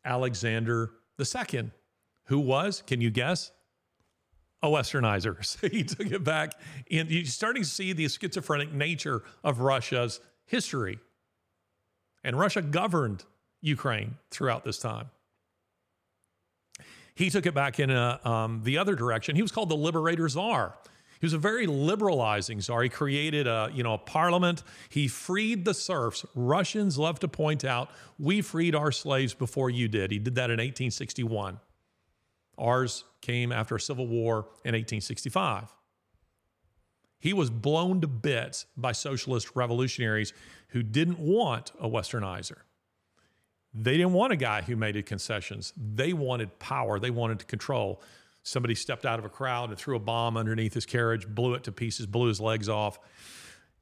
Alexander II, who was, can you guess? A westernizer. <laughs> So he took it back. And you're starting to see the schizophrenic nature of Russia's history. And Russia governed Ukraine throughout this time. He took it back in a, um, the other direction. He was called the Liberator Czar. He was a very liberalizing czar. He created a, you know, a parliament. He freed the serfs. Russians love to point out, we freed our slaves before you did. He did that in 1861. Ours came after a civil war in 1865. He was blown to bits by socialist revolutionaries who didn't want a westernizer. They didn't want a guy who made concessions. They wanted power. They wanted to control. Somebody stepped out of a crowd and threw a bomb underneath his carriage, blew it to pieces, blew his legs off,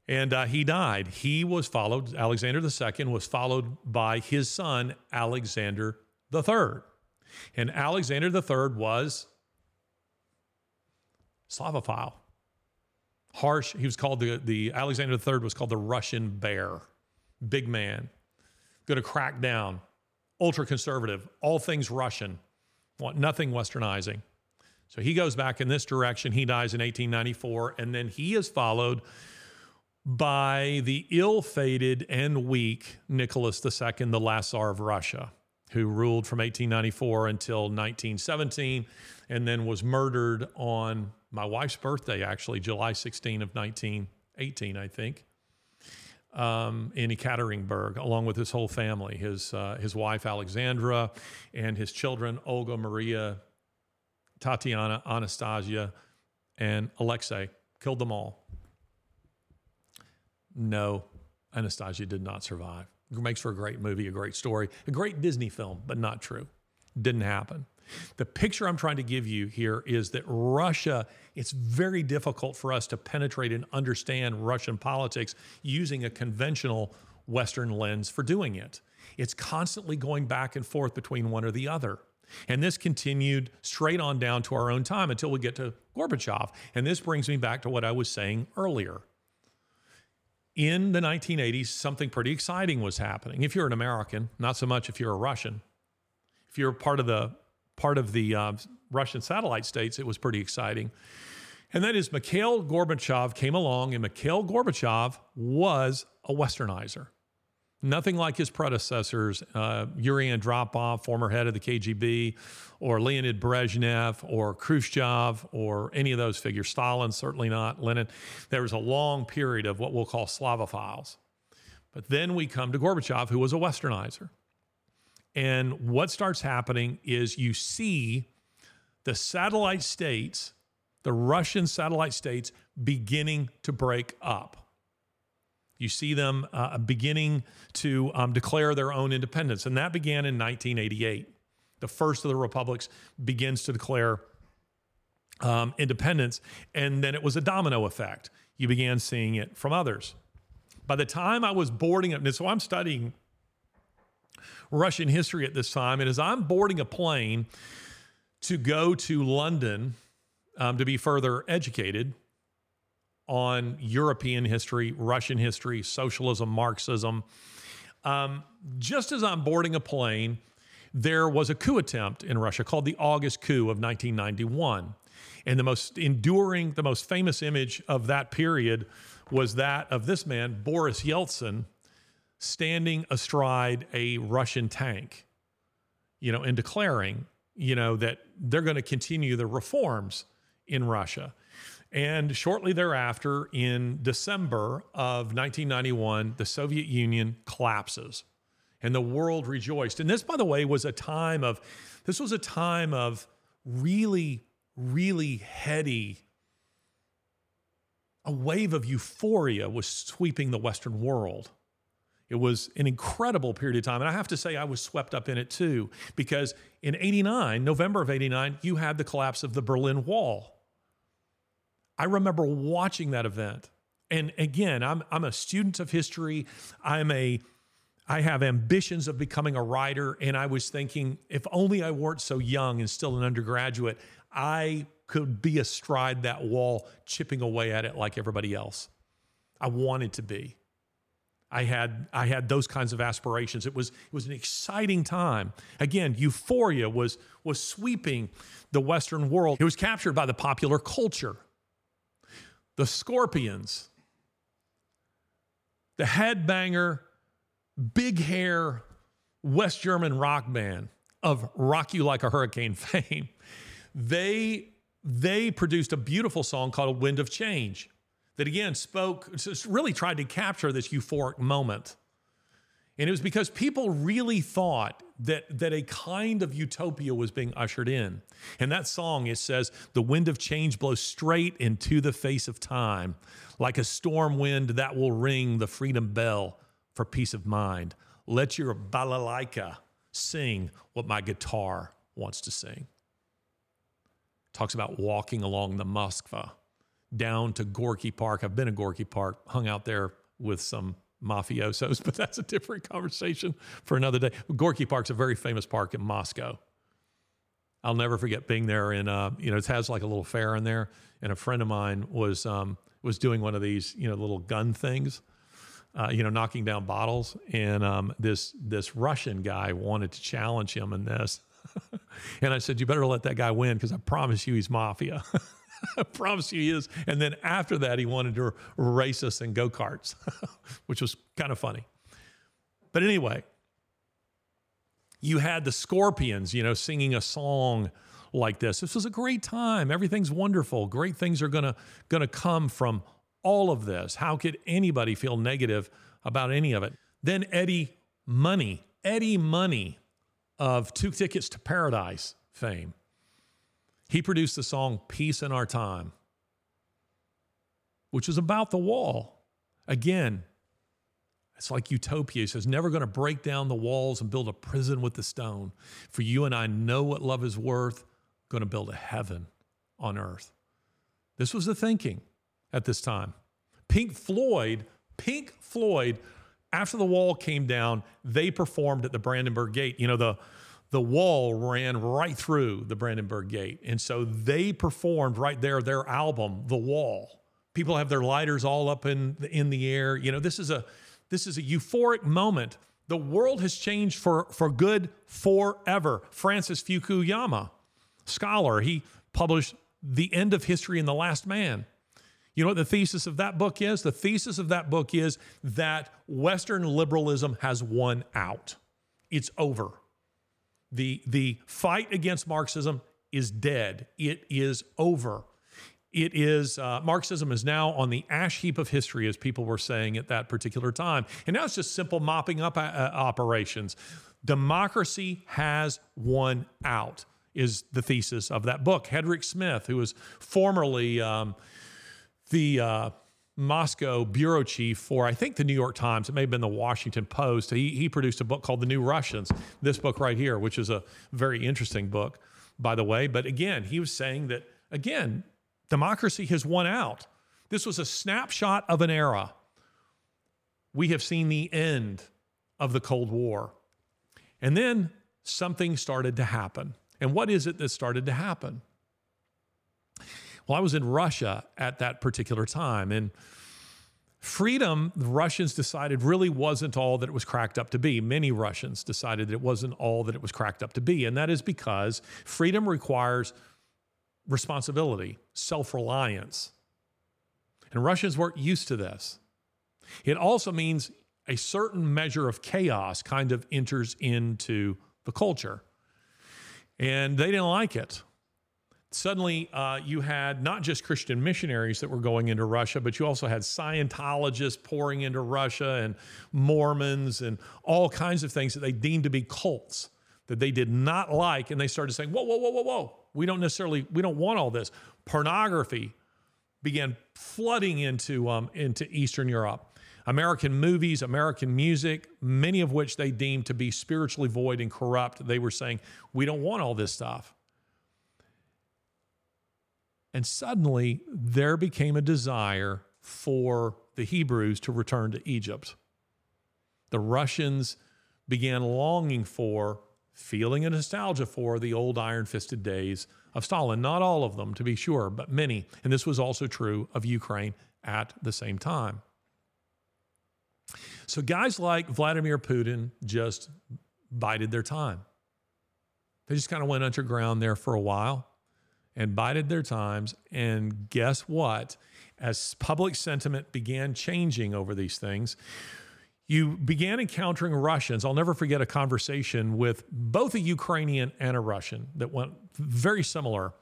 and uh, he died. He was followed, Alexander II was followed by his son, Alexander III. And Alexander III was Slavophile. Harsh, he was called the, the Alexander III was called the Russian bear, big man going to crack down, ultra conservative, all things Russian, want nothing westernizing. So he goes back in this direction. He dies in 1894, and then he is followed by the ill fated and weak Nicholas II, the last Tsar of Russia, who ruled from 1894 until 1917 and then was murdered on my wife's birthday, actually, July 16 of 1918, I think um, in Ekaterinburg, along with his whole family, his, uh, his wife Alexandra, and his children Olga, Maria, Tatiana, Anastasia, and Alexei. Killed them all. No, Anastasia did not survive. It makes for a great movie, a great story, a great Disney film, but not true. Didn't happen. The picture I'm trying to give you here is that Russia, it's very difficult for us to penetrate and understand Russian politics using a conventional Western lens for doing it. It's constantly going back and forth between one or the other. And this continued straight on down to our own time until we get to Gorbachev. And this brings me back to what I was saying earlier. In the 1980s, something pretty exciting was happening. If you're an American, not so much if you're a Russian. If you're part of the part of the uh, Russian satellite states, it was pretty exciting. And that is Mikhail Gorbachev came along, and Mikhail Gorbachev was a westernizer. Nothing like his predecessors, uh, Yuri Andropov, former head of the KGB, or Leonid Brezhnev, or Khrushchev, or any of those figures. Stalin, certainly not. Lenin. There was a long period of what we'll call Slavophiles. But then we come to Gorbachev, who was a westernizer. And what starts happening is you see the satellite states, the Russian satellite states, beginning to break up. You see them uh, beginning to um, declare their own independence. And that began in 1988. The first of the republics begins to declare um, independence. And then it was a domino effect. You began seeing it from others. By the time I was boarding up, so I'm studying Russian history at this time. And as I'm boarding a plane to go to London um, to be further educated, on European history, Russian history, socialism, Marxism. Um, just as I'm boarding a plane, there was a coup attempt in Russia called the August coup of 1991. And the most enduring, the most famous image of that period was that of this man, Boris Yeltsin, standing astride a Russian tank, you know, and declaring, you know, that they're going to continue the reforms in Russia. And shortly thereafter, in December of 1991, the Soviet Union collapses and the world rejoiced. And this, by the way, was a time of, this was a time of really, really heady, a wave of euphoria was sweeping the Western world. It was an incredible period of time. And I have to say, I was swept up in it too, because in 89, November of 89, you had the collapse of the Berlin Wall. I remember watching that event. And again, I'm, I'm a student of history. I'm a I have ambitions of becoming a writer. And I was thinking, if only I weren't so young and still an undergraduate, I could be astride that wall, chipping away at it like everybody else. I wanted to be. I had I had those kinds of aspirations. It was it was an exciting time. Again, euphoria was was sweeping the Western world. It was captured by the popular culture the Scorpions, the headbanger, big hair West German rock band of Rock You Like a Hurricane fame, they, they produced a beautiful song called Wind of Change that again spoke, really tried to capture this euphoric moment. And it was because people really thought that, that a kind of utopia was being ushered in. And that song, it says, The wind of change blows straight into the face of time, like a storm wind that will ring the freedom bell for peace of mind. Let your balalaika sing what my guitar wants to sing. Talks about walking along the Moskva down to Gorky Park. I've been in Gorky Park, hung out there with some mafiosos, <laughs> but that's a different conversation for another day. Gorky Park's a very famous park in Moscow. I'll never forget being there, and uh, you know it has like a little fair in there. And a friend of mine was um, was doing one of these, you know, little gun things, uh, you know, knocking down bottles. And um, this this Russian guy wanted to challenge him in this, <laughs> and I said, "You better let that guy win because I promise you he's mafia." <laughs> <laughs> I promise you he is. And then after that, he wanted to race us in go karts, <laughs> which was kind of funny. But anyway, you had the Scorpions, you know, singing a song like this. This was a great time. Everything's wonderful. Great things are gonna gonna come from all of this. How could anybody feel negative about any of it? Then Eddie Money, Eddie Money of Two Tickets to Paradise fame he produced the song Peace in Our Time, which is about the wall. Again, it's like utopia. He says, never going to break down the walls and build a prison with the stone. For you and I know what love is worth, going to build a heaven on earth. This was the thinking at this time. Pink Floyd, Pink Floyd, after the wall came down, they performed at the Brandenburg Gate. You know, the the wall ran right through the Brandenburg Gate. And so they performed right there their album, The Wall. People have their lighters all up in the, in the air. You know, this is a this is a euphoric moment. The world has changed for for good forever. Francis Fukuyama, scholar, he published The End of History and the Last Man. You know what the thesis of that book is? The thesis of that book is that Western liberalism has won out. It's over. The, the fight against Marxism is dead. It is over. It is, uh, Marxism is now on the ash heap of history, as people were saying at that particular time. And now it's just simple mopping up uh, uh operations. Democracy has won out, is the thesis of that book. Hedrick Smith, who was formerly um, the uh, Moscow bureau chief for, I think, the New York Times. It may have been the Washington Post. He, he produced a book called The New Russians, this book right here, which is a very interesting book, by the way. But again, he was saying that, again, democracy has won out. This was a snapshot of an era. We have seen the end of the Cold War. And then something started to happen. And what is it that started to happen? Well, I was in Russia at that particular time, and freedom, the Russians decided, really wasn't all that it was cracked up to be. Many Russians decided that it wasn't all that it was cracked up to be, and that is because freedom requires responsibility, self reliance. And Russians weren't used to this. It also means a certain measure of chaos kind of enters into the culture. And they didn't like it suddenly uh, you had not just Christian missionaries that were going into Russia, but you also had Scientologists pouring into Russia and Mormons and all kinds of things that they deemed to be cults that they did not like. And they started saying, whoa, whoa, whoa, whoa, whoa. We don't necessarily, we don't want all this. Pornography began flooding into, um, into Eastern Europe. American movies, American music, many of which they deemed to be spiritually void and corrupt, they were saying, we don't want all this stuff. And suddenly there became a desire for the Hebrews to return to Egypt. The Russians began longing for, feeling a nostalgia for the old iron fisted days of Stalin. Not all of them, to be sure, but many. And this was also true of Ukraine at the same time. So guys like Vladimir Putin just bided their time. They just kind of went underground there for a while and bided their times. And guess what? As public sentiment began changing over these things, you began encountering Russians. I'll never forget a conversation with both a Ukrainian and a Russian that went very similar.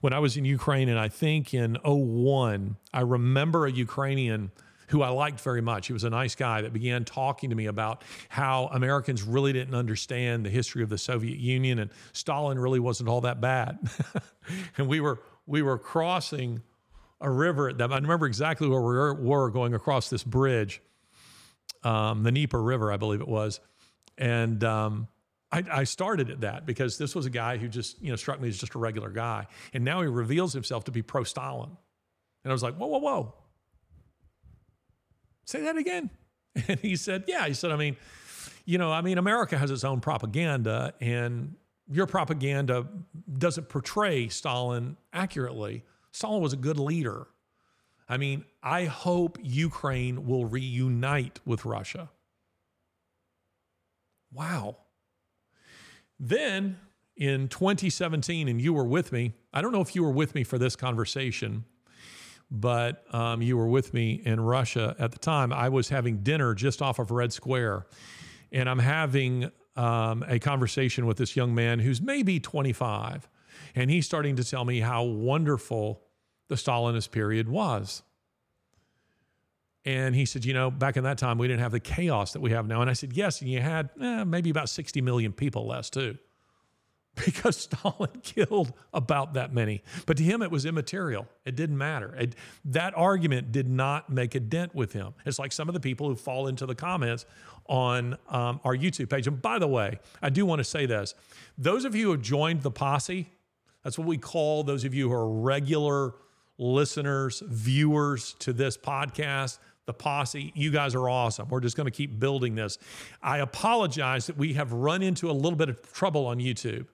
When I was in Ukraine, and I think in 01, I remember a Ukrainian who I liked very much. He was a nice guy that began talking to me about how Americans really didn't understand the history of the Soviet Union and Stalin really wasn't all that bad. <laughs> and we were we were crossing a river at that. I remember exactly where we were, going across this bridge, um, the Dnieper River, I believe it was, and. Um, I, I, started at that because this was a guy who just, you know, struck me as just a regular guy. And now he reveals himself to be pro Stalin. And I was like, whoa, whoa, whoa. Say that again. <laughs> And he said, Yeah. He said, I mean, you know, I mean, America has its own propaganda, and your propaganda doesn't portray Stalin accurately. Stalin was a good leader. I mean, I hope Ukraine will reunite with Russia. Wow. Then in 2017, and you were with me, I don't know if you were with me for this conversation, but um, you were with me in Russia at the time. I was having dinner just off of Red Square, and I'm having um, a conversation with this young man who's maybe 25, and he's starting to tell me how wonderful the Stalinist period was. And he said, You know, back in that time, we didn't have the chaos that we have now. And I said, Yes, and you had eh, maybe about 60 million people less, too. <laughs> because Stalin <laughs> killed about that many. But to him, it was immaterial. It didn't matter. It, that argument did not make a dent with him. It's like some of the people who fall into the comments on um, our YouTube page. And by the way, I do want to say this those of you who have joined the posse, that's what we call those of you who are regular listeners, viewers to this podcast the posse. You guys are awesome. We're just going to keep building this. I apologize that we have run into a little bit of trouble on YouTube.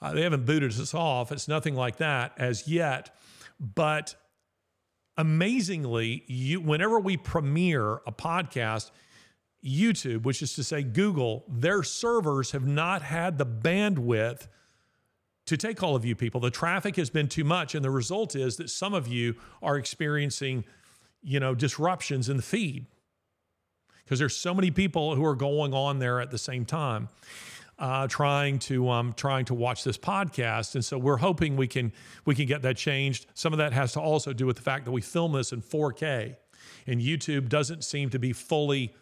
Uh, they haven't booted us off. It's nothing like that as yet. But amazingly, you, whenever we premiere a podcast, YouTube, which is to say Google, their servers have not had the bandwidth to take all of you people. The traffic has been too much, and the result is that some of you are experiencing, you know, disruptions in the feed because there's so many people who are going on there at the same time. Uh, trying to um, trying to watch this podcast, and so we're hoping we can we can get that changed. Some of that has to also do with the fact that we film this in 4K, and YouTube doesn't seem to be fully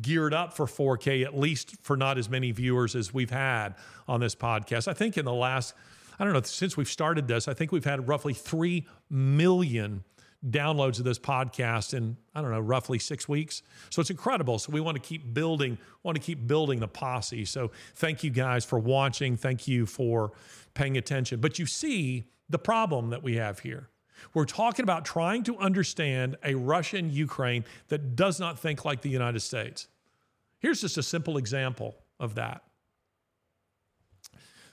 geared up for 4K, at least for not as many viewers as we've had on this podcast. I think in the last, I don't know, since we've started this, I think we've had roughly 3 million downloads of this podcast in I don't know roughly 6 weeks. So it's incredible. So we want to keep building want to keep building the posse. So thank you guys for watching. Thank you for paying attention. But you see the problem that we have here. We're talking about trying to understand a Russian Ukraine that does not think like the United States. Here's just a simple example of that.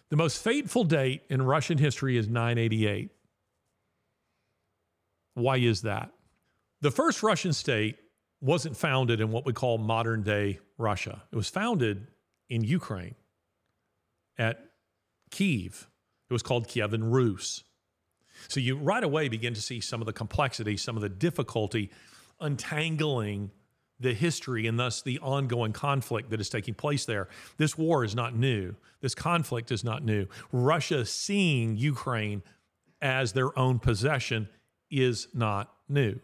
The most fateful date in Russian history is 988. Why is that? The first Russian state wasn't founded in what we call modern day Russia. It was founded in Ukraine at Kiev. It was called Kievan Rus. So you right away begin to see some of the complexity, some of the difficulty untangling the history and thus the ongoing conflict that is taking place there. This war is not new. This conflict is not new. Russia seeing Ukraine as their own possession is not new.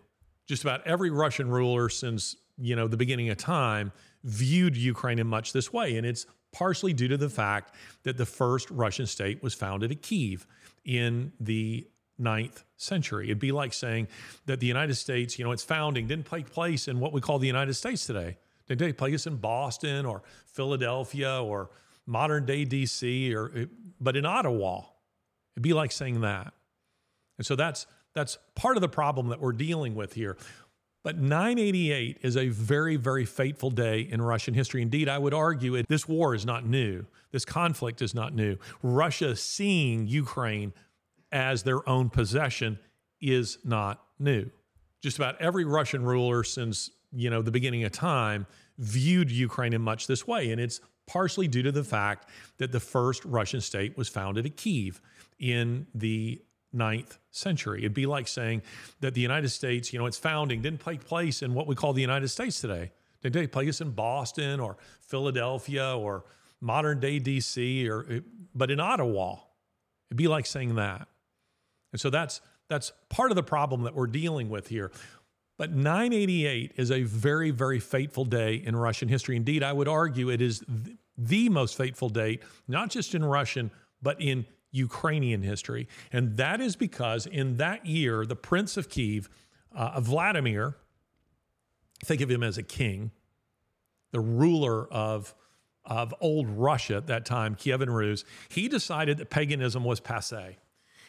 Just about every Russian ruler since, you know, the beginning of time viewed Ukraine in much this way and it's partially due to the fact that the first Russian state was founded at Kiev in the ninth century. It'd be like saying that the United States, you know, its founding didn't take place in what we call the United States today. Didn't take place in Boston or Philadelphia or modern day DC or but in Ottawa. It'd be like saying that. And so that's that's part of the problem that we're dealing with here. But 988 is a very, very fateful day in Russian history. Indeed, I would argue it, this war is not new. This conflict is not new. Russia seeing Ukraine as their own possession is not new. Just about every Russian ruler since, you know, the beginning of time viewed Ukraine in much this way and it's partially due to the fact that the first Russian state was founded at Kiev in the ninth century. It'd be like saying that the United States, you know, its founding didn't take place in what we call the United States today. Didn't take place in Boston or Philadelphia or modern day DC or but in Ottawa. It'd be like saying that. And so that's that's part of the problem that we're dealing with here. But 988 is a very, very fateful day in Russian history. Indeed, I would argue it is the most fateful date, not just in Russian, but in Ukrainian history. And that is because in that year, the Prince of Kiev, uh, Vladimir, think of him as a king, the ruler of, of old Russia at that time, Kievan Rus, he decided that paganism was passe.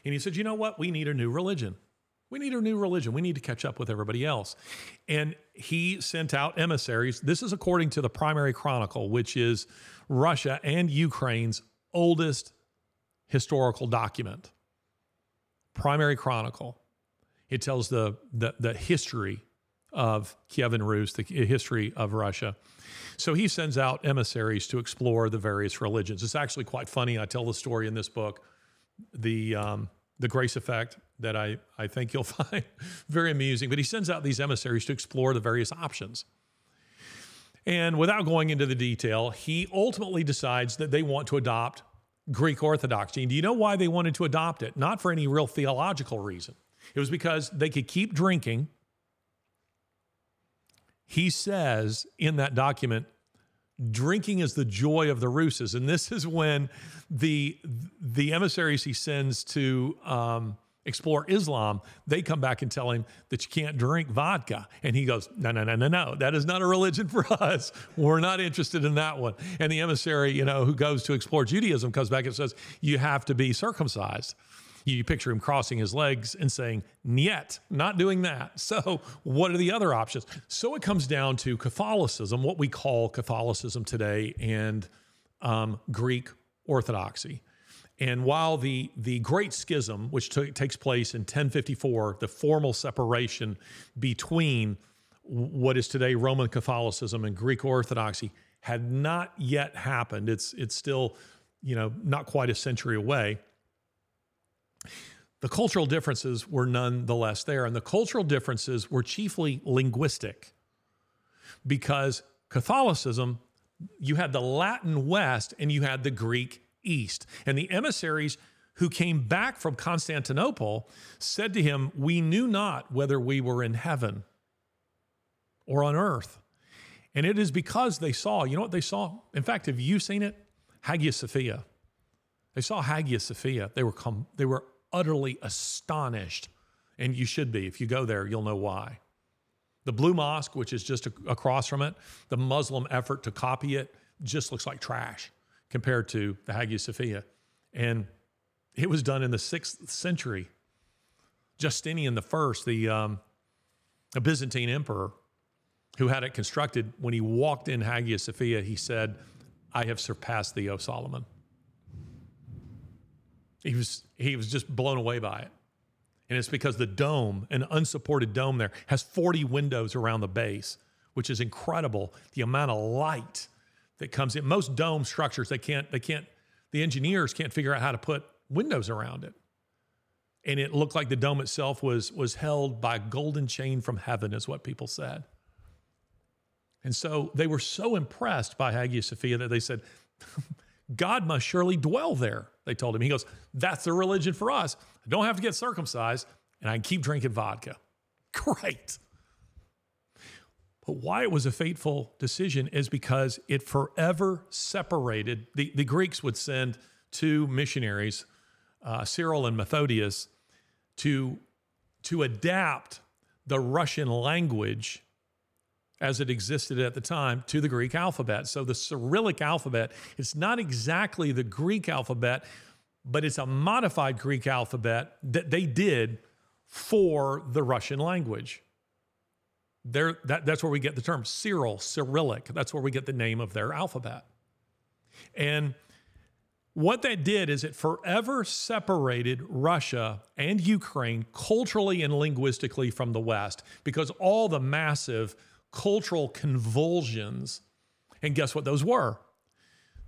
And he said, you know what? We need a new religion. We need a new religion. We need to catch up with everybody else. And he sent out emissaries. This is according to the primary chronicle, which is Russia and Ukraine's oldest historical document. Primary chronicle. It tells the, the, the history of Kievan Rus, the history of Russia. So he sends out emissaries to explore the various religions. It's actually quite funny. I tell the story in this book the um, the grace effect that I, I think you'll <laughs> find very amusing. But he sends out these emissaries to explore the various options. And without going into the detail, he ultimately decides that they want to adopt Greek Orthodoxy. And do you know why they wanted to adopt it? Not for any real theological reason. It was because they could keep drinking. He says in that document, drinking is the joy of the Ruses. And this is when the the emissaries he sends to um, explore Islam, they come back and tell him that you can't drink vodka. And he goes, No, no, no, no, no. That is not a religion for <laughs> us. We're not interested in that one. And the emissary, you know, who goes to explore Judaism comes back and says, You have to be circumcised. You picture him crossing his legs and saying, Niet, not doing that. <laughs> So, what are the other options? So, it comes down to Catholicism, what we call Catholicism today, and um, Greek Orthodoxy. And while the, the Great Schism, which t- takes place in 1054, the formal separation between what is today Roman Catholicism and Greek Orthodoxy, had not yet happened. It's, it's still, you know, not quite a century away. the cultural differences were nonetheless there. And the cultural differences were chiefly linguistic because Catholicism, you had the Latin West and you had the Greek East. And the emissaries who came back from Constantinople said to him, We knew not whether we were in heaven or on earth. And it is because they saw, you know what they saw? In fact, have you seen it? Hagia Sophia. They saw Hagia Sophia. They were, com- they were utterly astonished. And you should be. If you go there, you'll know why. The Blue Mosque, which is just across from it, the Muslim effort to copy it just looks like trash compared to the Hagia Sophia. And it was done in the sixth century. Justinian the First, the um, a Byzantine emperor, who had it constructed, when he walked in Hagia Sophia, he said, I have surpassed thee, O Solomon. He was, he was just blown away by it. And it's because the dome, an unsupported dome there, has 40 windows around the base, which is incredible. The amount of light that comes in. Most dome structures, they can't, they can't, the engineers can't figure out how to put windows around it. And it looked like the dome itself was, was held by a golden chain from heaven, is what people said. And so they were so impressed by Hagia Sophia that they said, <laughs> God must surely dwell there. They told him. He goes, That's the religion for us. I don't have to get circumcised and I can keep drinking vodka. <laughs> Great. Why it was a fateful decision is because it forever separated. The, the Greeks would send two missionaries, uh, Cyril and Methodius, to, to adapt the Russian language as it existed at the time to the Greek alphabet. So the Cyrillic alphabet, it's not exactly the Greek alphabet, but it's a modified Greek alphabet that they did for the Russian language. There, that, that's where we get the term Cyril, Cyrillic. That's where we get the name of their alphabet. And what that did is it forever separated Russia and Ukraine culturally and linguistically from the West because all the massive cultural convulsions. And guess what those were?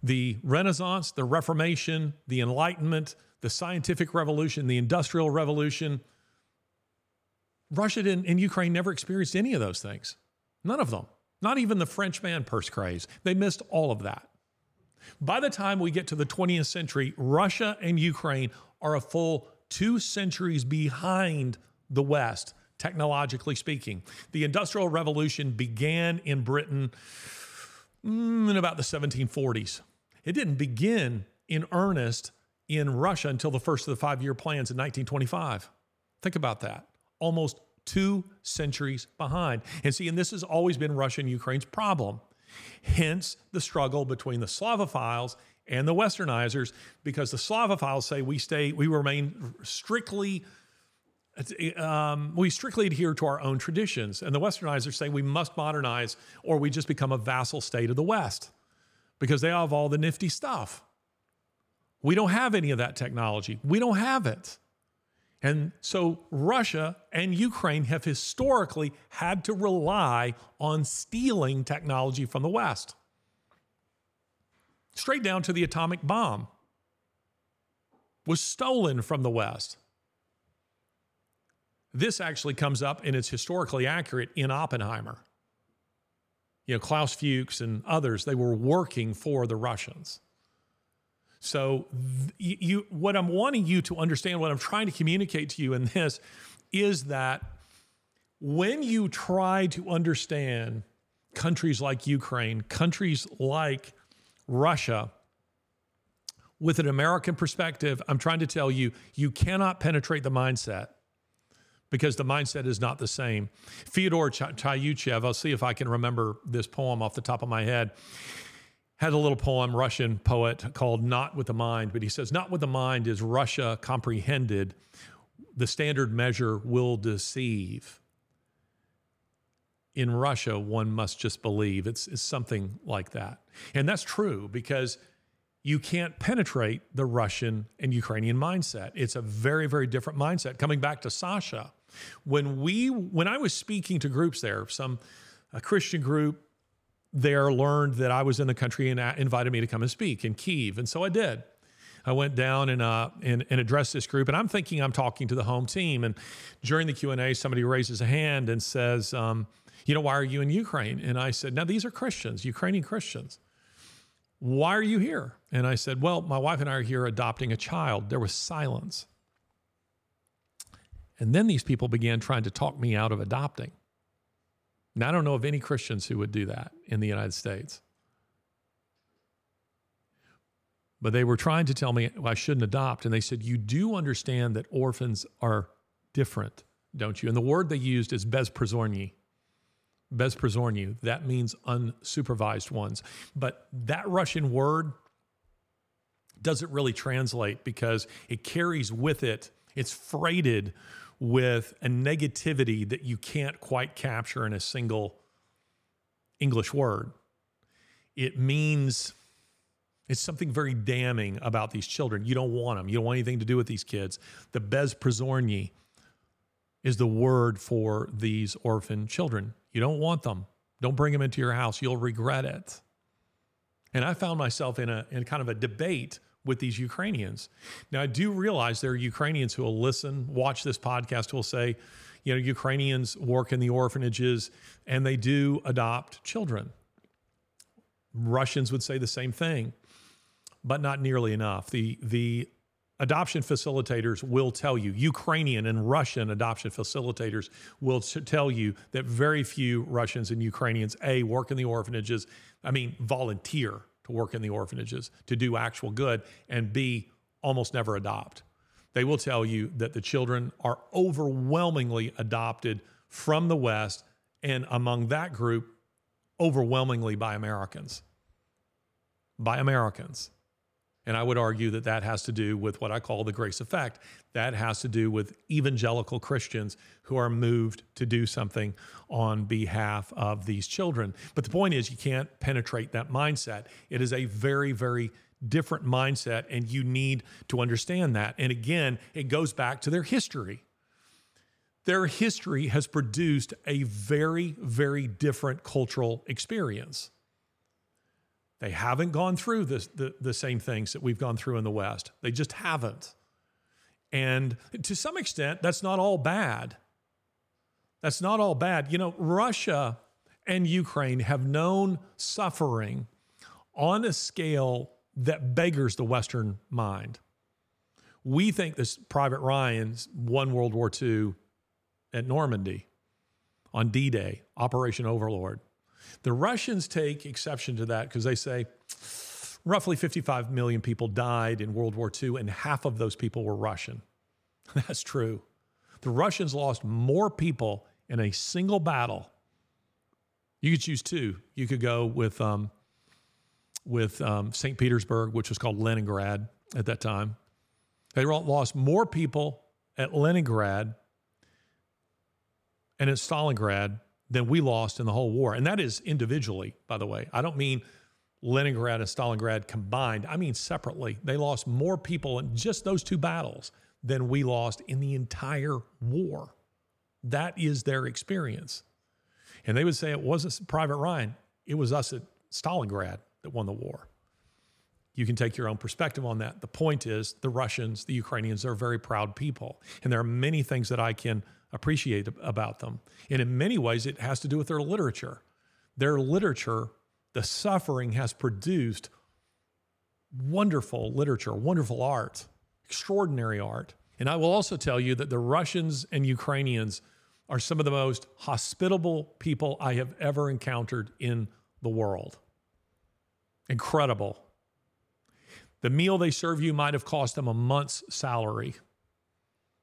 The Renaissance, the Reformation, the Enlightenment, the scientific revolution, the industrial revolution. Russia and, and Ukraine never experienced any of those things. None of them. Not even the French man purse craze. They missed all of that. By the time we get to the 20th century, Russia and Ukraine are a full two centuries behind the West technologically speaking. The Industrial Revolution began in Britain mm, in about the 1740s. It didn't begin in earnest in Russia until the first of the five year plans in 1925. Think about that. Almost two centuries behind. And see, and this has always been Russia and Ukraine's problem. Hence the struggle between the Slavophiles and the Westernizers, because the Slavophiles say we stay, we remain strictly um, we strictly adhere to our own traditions. And the westernizers say we must modernize or we just become a vassal state of the West because they have all the nifty stuff. We don't have any of that technology. We don't have it. And so Russia and Ukraine have historically had to rely on stealing technology from the West. Straight down to the atomic bomb was stolen from the West. This actually comes up and it's historically accurate in Oppenheimer. You know, Klaus Fuchs and others, they were working for the Russians. So, you, what I'm wanting you to understand, what I'm trying to communicate to you in this, is that when you try to understand countries like Ukraine, countries like Russia, with an American perspective, I'm trying to tell you, you cannot penetrate the mindset because the mindset is not the same. Fyodor Tyutchev, I'll see if I can remember this poem off the top of my head, had a little poem, Russian poet, called Not with the Mind. But he says, Not with the mind is Russia comprehended. The standard measure will deceive. In Russia, one must just believe. It's, it's something like that. And that's true because you can't penetrate the Russian and Ukrainian mindset. It's a very, very different mindset. Coming back to Sasha, when we when I was speaking to groups there, some a Christian group there learned that I was in the country and invited me to come and speak in Kiev, and so I did. I went down and, uh, and, and addressed this group, and I'm thinking I'm talking to the home team. And during the Q and A, somebody raises a hand and says, um, "You know, why are you in Ukraine?" And I said, "Now these are Christians, Ukrainian Christians. Why are you here?" And I said, "Well, my wife and I are here adopting a child." There was silence, and then these people began trying to talk me out of adopting. Now I don't know of any Christians who would do that in the United States. but they were trying to tell me I shouldn't adopt. And they said, You do understand that orphans are different, don't you? And the word they used is bezprizorny. Bezprizorny. That means unsupervised ones. But that Russian word doesn't really translate because it carries with it, it's freighted with a negativity that you can't quite capture in a single English word. It means it's something very damning about these children. You don't want them. You don't want anything to do with these kids. The bez bezprizorny is the word for these orphan children. You don't want them. Don't bring them into your house. You'll regret it. And I found myself in a in kind of a debate with these Ukrainians. Now I do realize there are Ukrainians who will listen, watch this podcast, who will say, you know, Ukrainians work in the orphanages and they do adopt children. Russians would say the same thing but not nearly enough. The the adoption facilitators will tell you, Ukrainian and Russian adoption facilitators will tell you that very few Russians and Ukrainians a work in the orphanages. I mean, volunteer to work in the orphanages to do actual good, and b almost never adopt. They will tell you that the children are overwhelmingly adopted from the West, and among that group, overwhelmingly by Americans. By Americans. And I would argue that that has to do with what I call the grace effect. That has to do with evangelical Christians who are moved to do something on behalf of these children. But the point is, you can't penetrate that mindset. It is a very, very different mindset, and you need to understand that. And again, it goes back to their history. Their history has produced a very, very different cultural experience. They haven't gone through this, the, the same things that we've gone through in the West. They just haven't. And to some extent, that's not all bad. That's not all bad. You know, Russia and Ukraine have known suffering on a scale that beggars the Western mind. We think this Private Ryan's won World War II at Normandy on D Day, Operation Overlord. The Russians take exception to that because they say roughly 55 million people died in World War II, and half of those people were Russian. <laughs> That's true. The Russians lost more people in a single battle. You could choose two. You could go with um, with um, St. Petersburg, which was called Leningrad at that time. They lost more people at Leningrad and at Stalingrad than we lost in the whole war. And that is individually, by the way. I don't mean Leningrad and Stalingrad combined, I mean separately. They lost more people in just those two battles than we lost in the entire war. That is their experience. And they would say it wasn't Private Ryan, it was us at Stalingrad that won the war. You can take your own perspective on that. The point is, the Russians, the Ukrainians are very proud people. And there are many things that I can appreciate about them. And in many ways, it has to do with their literature. Their literature, the suffering has produced wonderful literature, wonderful art, extraordinary art. And I will also tell you that the Russians and Ukrainians are some of the most hospitable people I have ever encountered in the world. Incredible. The meal they serve you might have cost them a month's salary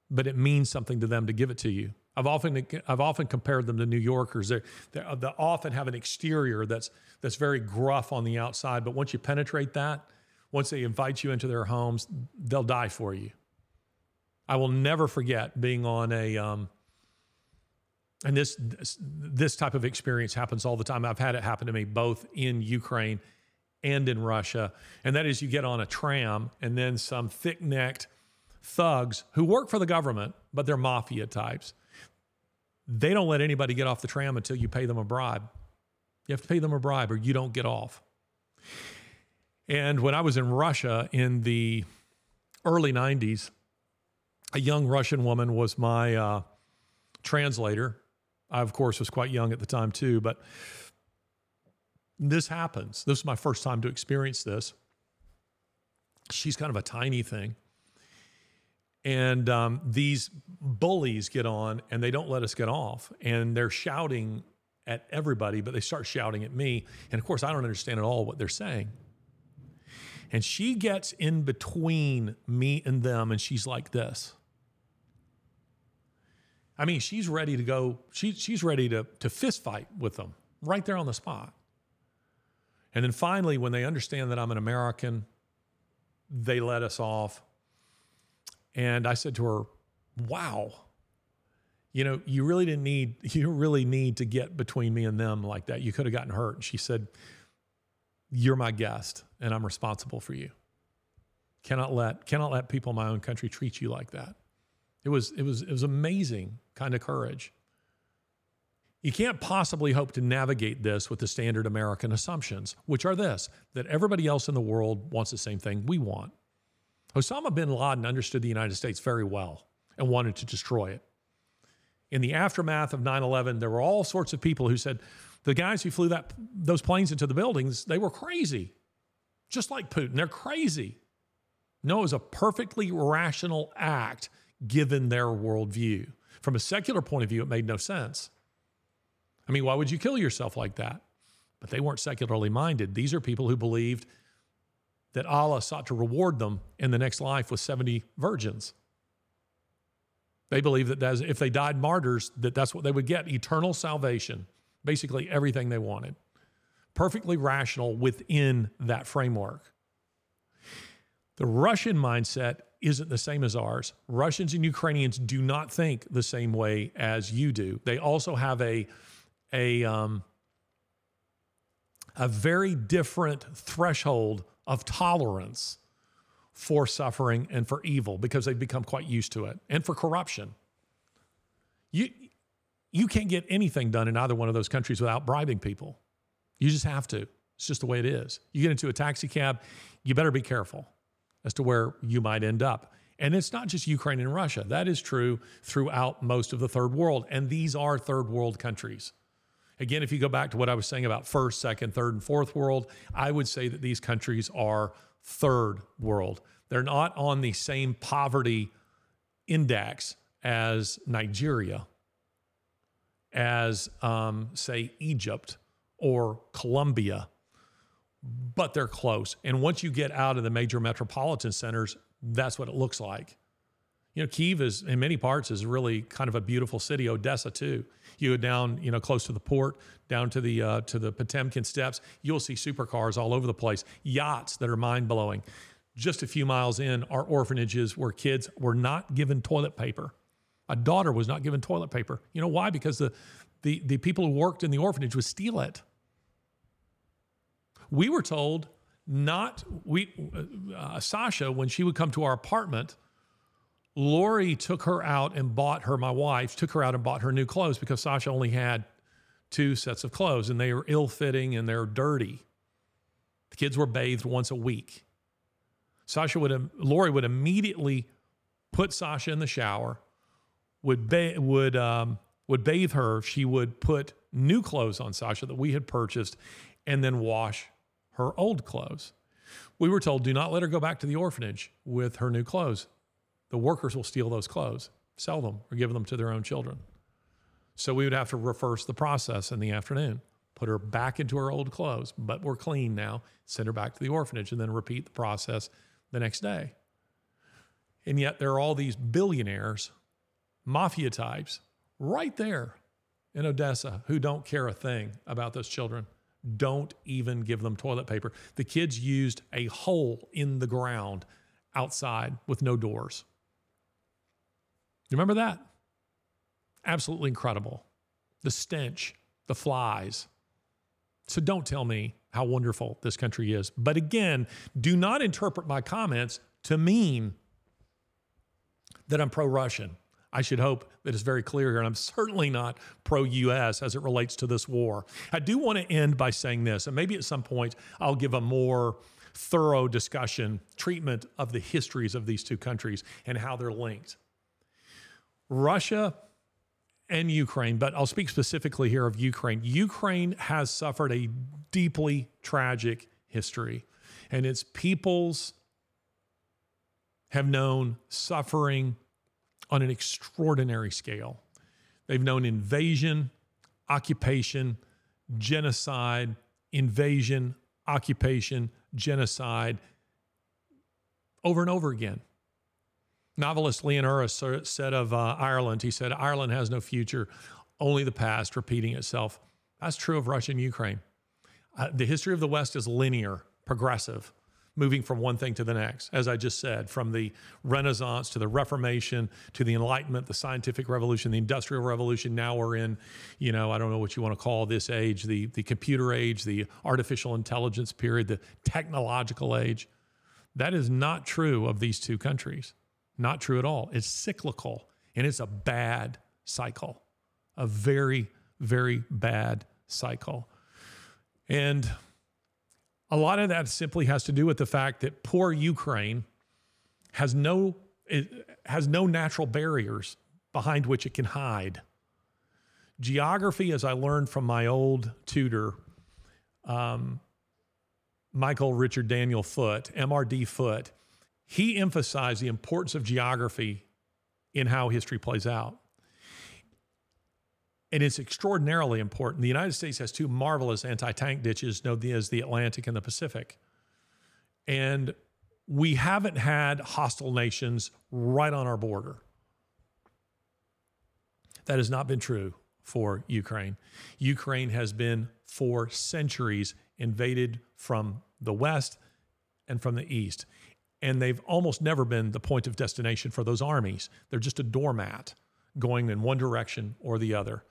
but it means something to them to give it to you. I've often I've often compared them to New Yorkers. They're, they they often have an exterior that's that's very gruff on the outside, but once you penetrate that, once they invite you into their homes, they'll die for you. I will never forget being on a um, and this this type of experience happens all the time. I've had it happen to me both in Ukraine and in Russia, and that is you get on a tram and then some thick-necked thugs who work for the government, but they're mafia types. They don't let anybody get off the tram until you pay them a bribe. You have to pay them a bribe or you don't get off. And when I was in Russia in the early 90s, a young Russian woman was my uh, translator. I, of course, was quite young at the time, too, but this happens. This is my first time to experience this. She's kind of a tiny thing. And um, these bullies get on and they don't let us get off. And they're shouting at everybody, but they start shouting at me. And of course, I don't understand at all what they're saying. And she gets in between me and them and she's like this. I mean, she's ready to go, she, she's ready to, to fist fight with them right there on the spot. And then finally, when they understand that I'm an American, they let us off. And I said to her, Wow, you know, you really didn't need, <laughs> you really need to get between me and them like that. You could have gotten hurt. And she said, You're my guest and I'm responsible for you. Cannot let, cannot let people in my own country treat you like that. It was, it was, it was amazing kind of courage. You can't possibly hope to navigate this with the standard American assumptions, which are this that everybody else in the world wants the same thing we want. Osama bin Laden understood the United States very well and wanted to destroy it. In the aftermath of 9 11, there were all sorts of people who said the guys who flew that, those planes into the buildings, they were crazy, just like Putin. They're crazy. No, it was a perfectly rational act given their worldview. From a secular point of view, it made no sense. I mean, why would you kill yourself like that? But they weren't secularly minded. These are people who believed that Allah sought to reward them in the next life with 70 virgins. They believed that if they died martyrs, that that's what they would get eternal salvation, basically everything they wanted. Perfectly rational within that framework. The Russian mindset isn't the same as ours. Russians and Ukrainians do not think the same way as you do. They also have a a um, a very different threshold of tolerance for suffering and for evil because they've become quite used to it and for corruption. You you can't get anything done in either one of those countries without bribing people. You just have to. It's just the way it is. You get into a taxi cab, you better be careful as to where you might end up. And it's not just Ukraine and Russia. That is true throughout most of the third world. And these are third world countries. Again, if you go back to what I was saying about first, second, third, and fourth world, I would say that these countries are third world. They're not on the same poverty index as Nigeria, as, um, say, Egypt or Colombia but they're close. And once you get out of the major metropolitan centers, that's what it looks like. You know, Kiev is in many parts is really kind of a beautiful city. Odessa too. You go down, you know, close to the port, down to the uh, to the Potemkin steps. You'll see supercars all over the place, yachts that are mind blowing. Just a few miles in are orphanages where kids were not given toilet paper. A daughter was not given toilet paper. You know why? Because the the the people who worked in the orphanage would steal it. We were told not we uh, Sasha when she would come to our apartment. Lori took her out and bought her. My wife took her out and bought her new clothes because Sasha only had two sets of clothes and they were ill-fitting and they're dirty. The kids were bathed once a week. Sasha would Lori would immediately put Sasha in the shower, would ba- would um, would bathe her. She would put new clothes on Sasha that we had purchased, and then wash her old clothes. We were told, do not let her go back to the orphanage with her new clothes. The workers will steal those clothes, sell them, or give them to their own children. So we would have to reverse the process in the afternoon, put her back into her old clothes, but we're clean now, send her back to the orphanage, and then repeat the process the next day. And yet there are all these billionaires, mafia types, right there in Odessa who don't care a thing about those children don't even give them toilet paper. The kids used a hole in the ground outside with no doors. You remember that? Absolutely incredible. The stench, the flies. So don't tell me how wonderful this country is. But again, do not interpret my comments to mean that I'm pro Russian. I should hope that it's very clear here. And I'm certainly not pro US as it relates to this war. I do want to end by saying this, and maybe at some point I'll give a more thorough discussion, treatment of the histories of these two countries and how they're linked. Russia and Ukraine, but I'll speak specifically here of Ukraine. Ukraine has suffered a deeply tragic history, and its peoples have known suffering on an extraordinary scale. They've known invasion, occupation, genocide, invasion, occupation, genocide over and over again. Novelist Leon Uris said of uh, Ireland, he said, Ireland has no future, only the past repeating itself. That's true of Russia and Ukraine. Uh, the history of the West is linear, progressive, moving from one thing to the next. As I just said, from the Renaissance to the Reformation to the Enlightenment, the scientific revolution, the industrial revolution. Now we're in, you know, I don't know what you want to call this age, the, the computer age, the artificial intelligence period, the technological age. That is not true of these two countries. Not true at all. It's cyclical and it's a bad cycle, a very, very bad cycle. And a lot of that simply has to do with the fact that poor Ukraine has no has no natural barriers behind which it can hide. Geography, as I learned from my old tutor, um, Michael Richard Daniel Foot, MRD Foot, he emphasized the importance of geography in how history plays out. And it's extraordinarily important. The United States has two marvelous anti tank ditches, known as the Atlantic and the Pacific. And we haven't had hostile nations right on our border. That has not been true for Ukraine. Ukraine has been for centuries invaded from the west and from the east and they've almost never been the point of destination for those armies. They're just a doormat going in one direction or the other.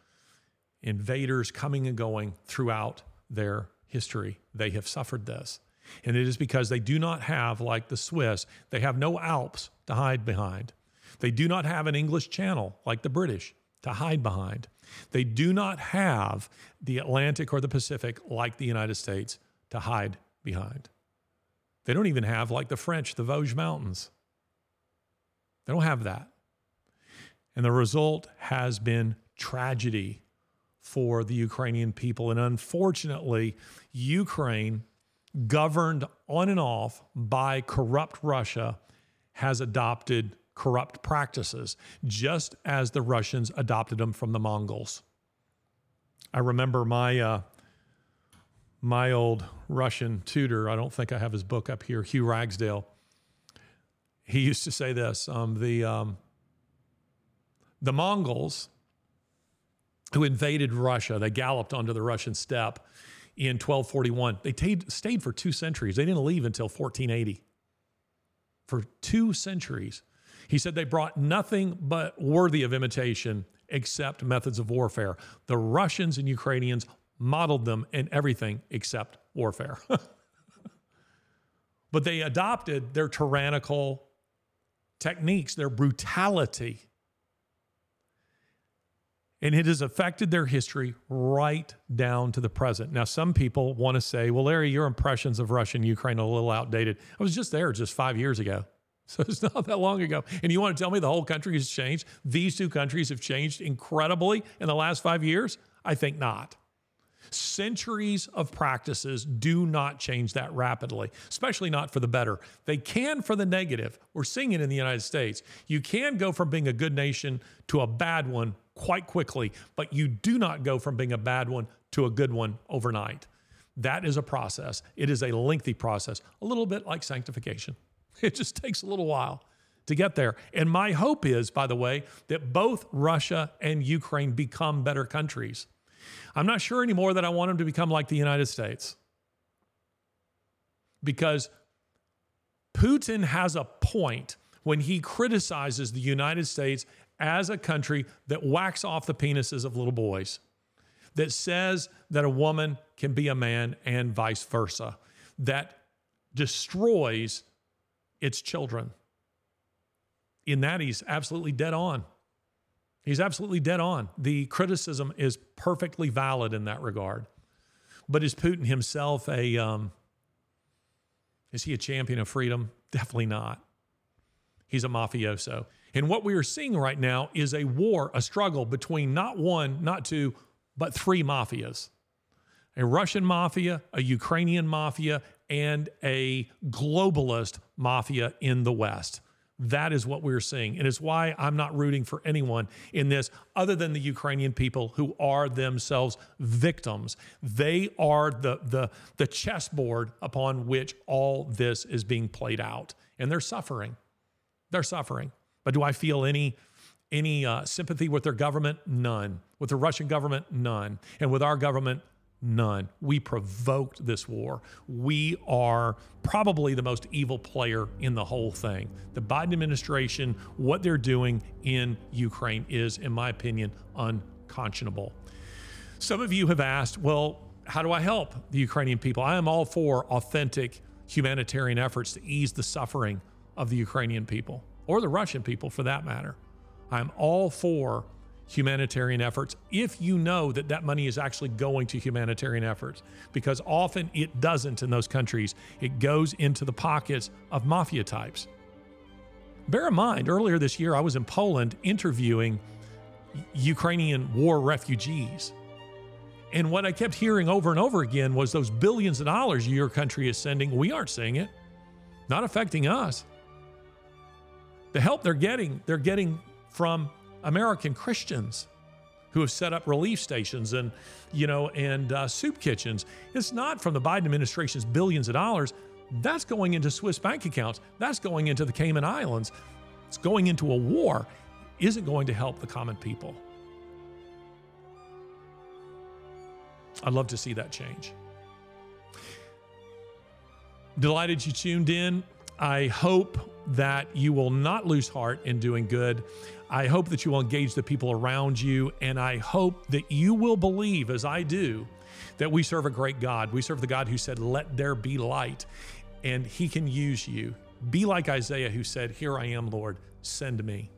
Invaders coming and going throughout their history, they have suffered this. And it is because they do not have, like the Swiss, they have no Alps to hide behind. They do not have an English channel like the British to hide behind. They do not have the Atlantic or the Pacific like the United States to hide behind. They don't even have, like the French, the Vosges Mountains. They don't have that. And the result has been tragedy for the Ukrainian people. And unfortunately, Ukraine, governed on and off by corrupt Russia, has adopted corrupt practices, just as the Russians adopted them from the Mongols. I remember my uh, my old Russian tutor, I don't think I have his book up here, Hugh Ragsdale. He used to say this um, the, um, the Mongols who invaded Russia, they galloped onto the Russian steppe in 1241. They t- stayed for two centuries. They didn't leave until 1480. For two centuries. He said they brought nothing but worthy of imitation except methods of warfare. The Russians and Ukrainians modeled them in everything except warfare. <laughs> but they adopted their tyrannical techniques, their brutality. And it has affected their history right down to the present. Now, some people want to say, well, Larry, your impressions of Russia and Ukraine are a little outdated. I was just there just five years ago. <laughs> So it's not that long ago. And you want to tell me the whole country has changed? These two countries have changed incredibly in the last five years? I think not. Centuries of practices do not change that rapidly, especially not for the better. They can for the negative. We're seeing it in the United States. You can go from being a good nation to a bad one quite quickly, but you do not go from being a bad one to a good one overnight. That is a process. It is a lengthy process, a little bit like sanctification. <laughs> It just takes a little while to get there. And my hope is, by the way, that both Russia and Ukraine become better countries. I'm not sure anymore that I want them to become like the United States. Because Putin has a point when he criticizes the United States as a country that whacks off the penises of little boys, that says that a woman can be a man and vice versa, that destroys its children. In that, he's absolutely dead on. He's absolutely dead on. The criticism is perfectly valid in that regard. But is Putin himself a um, Is he a champion of freedom? Definitely not. He's a mafioso. And what we are seeing right now is a war, a struggle between not one, not two, but three mafias a Russian mafia, a Ukrainian mafia, and a globalist mafia in the West. That is what we're seeing. And it's why I'm not rooting for anyone in this other than the Ukrainian people who are themselves victims. They are the, the, the chessboard upon which all this is being played out. And they're suffering. They're suffering. But do I feel any any uh, sympathy with their government? None. With the Russian government? None. And with our government? None. We provoked this war. We are probably the most evil player in the whole thing. The Biden administration, what they're doing in Ukraine is, in my opinion, unconscionable. Some of you have asked, well, how do I help the Ukrainian people? I am all for authentic humanitarian efforts to ease the suffering of the Ukrainian people or the Russian people for that matter. I'm all for humanitarian efforts if you know that that money is actually going to humanitarian efforts because often it doesn't in those countries. It goes into the pockets of mafia types. Bear in mind earlier this year i was in poland interviewing ukrainian war refugees. And what i kept hearing over and over again was those billions of dollars your country is sending. We aren't seeing it. Not affecting us. The help they're getting they're getting from American Christians who have set up relief stations and you know and uh, soup kitchens. It's not from the Biden administration's billions of dollars. That's going into Swiss bank accounts. That's going into the Cayman Islands. It's going into a war. Isn't going to help the common people. I'd love to see that change. Delighted you tuned in. I hope that you will not lose heart in doing good. I hope that you will engage the people around you. And I hope that you will believe, as I do, that we serve a great God. We serve the God who said, Let there be light. And he can use you. Be like Isaiah, who said, Here I am, Lord, send me.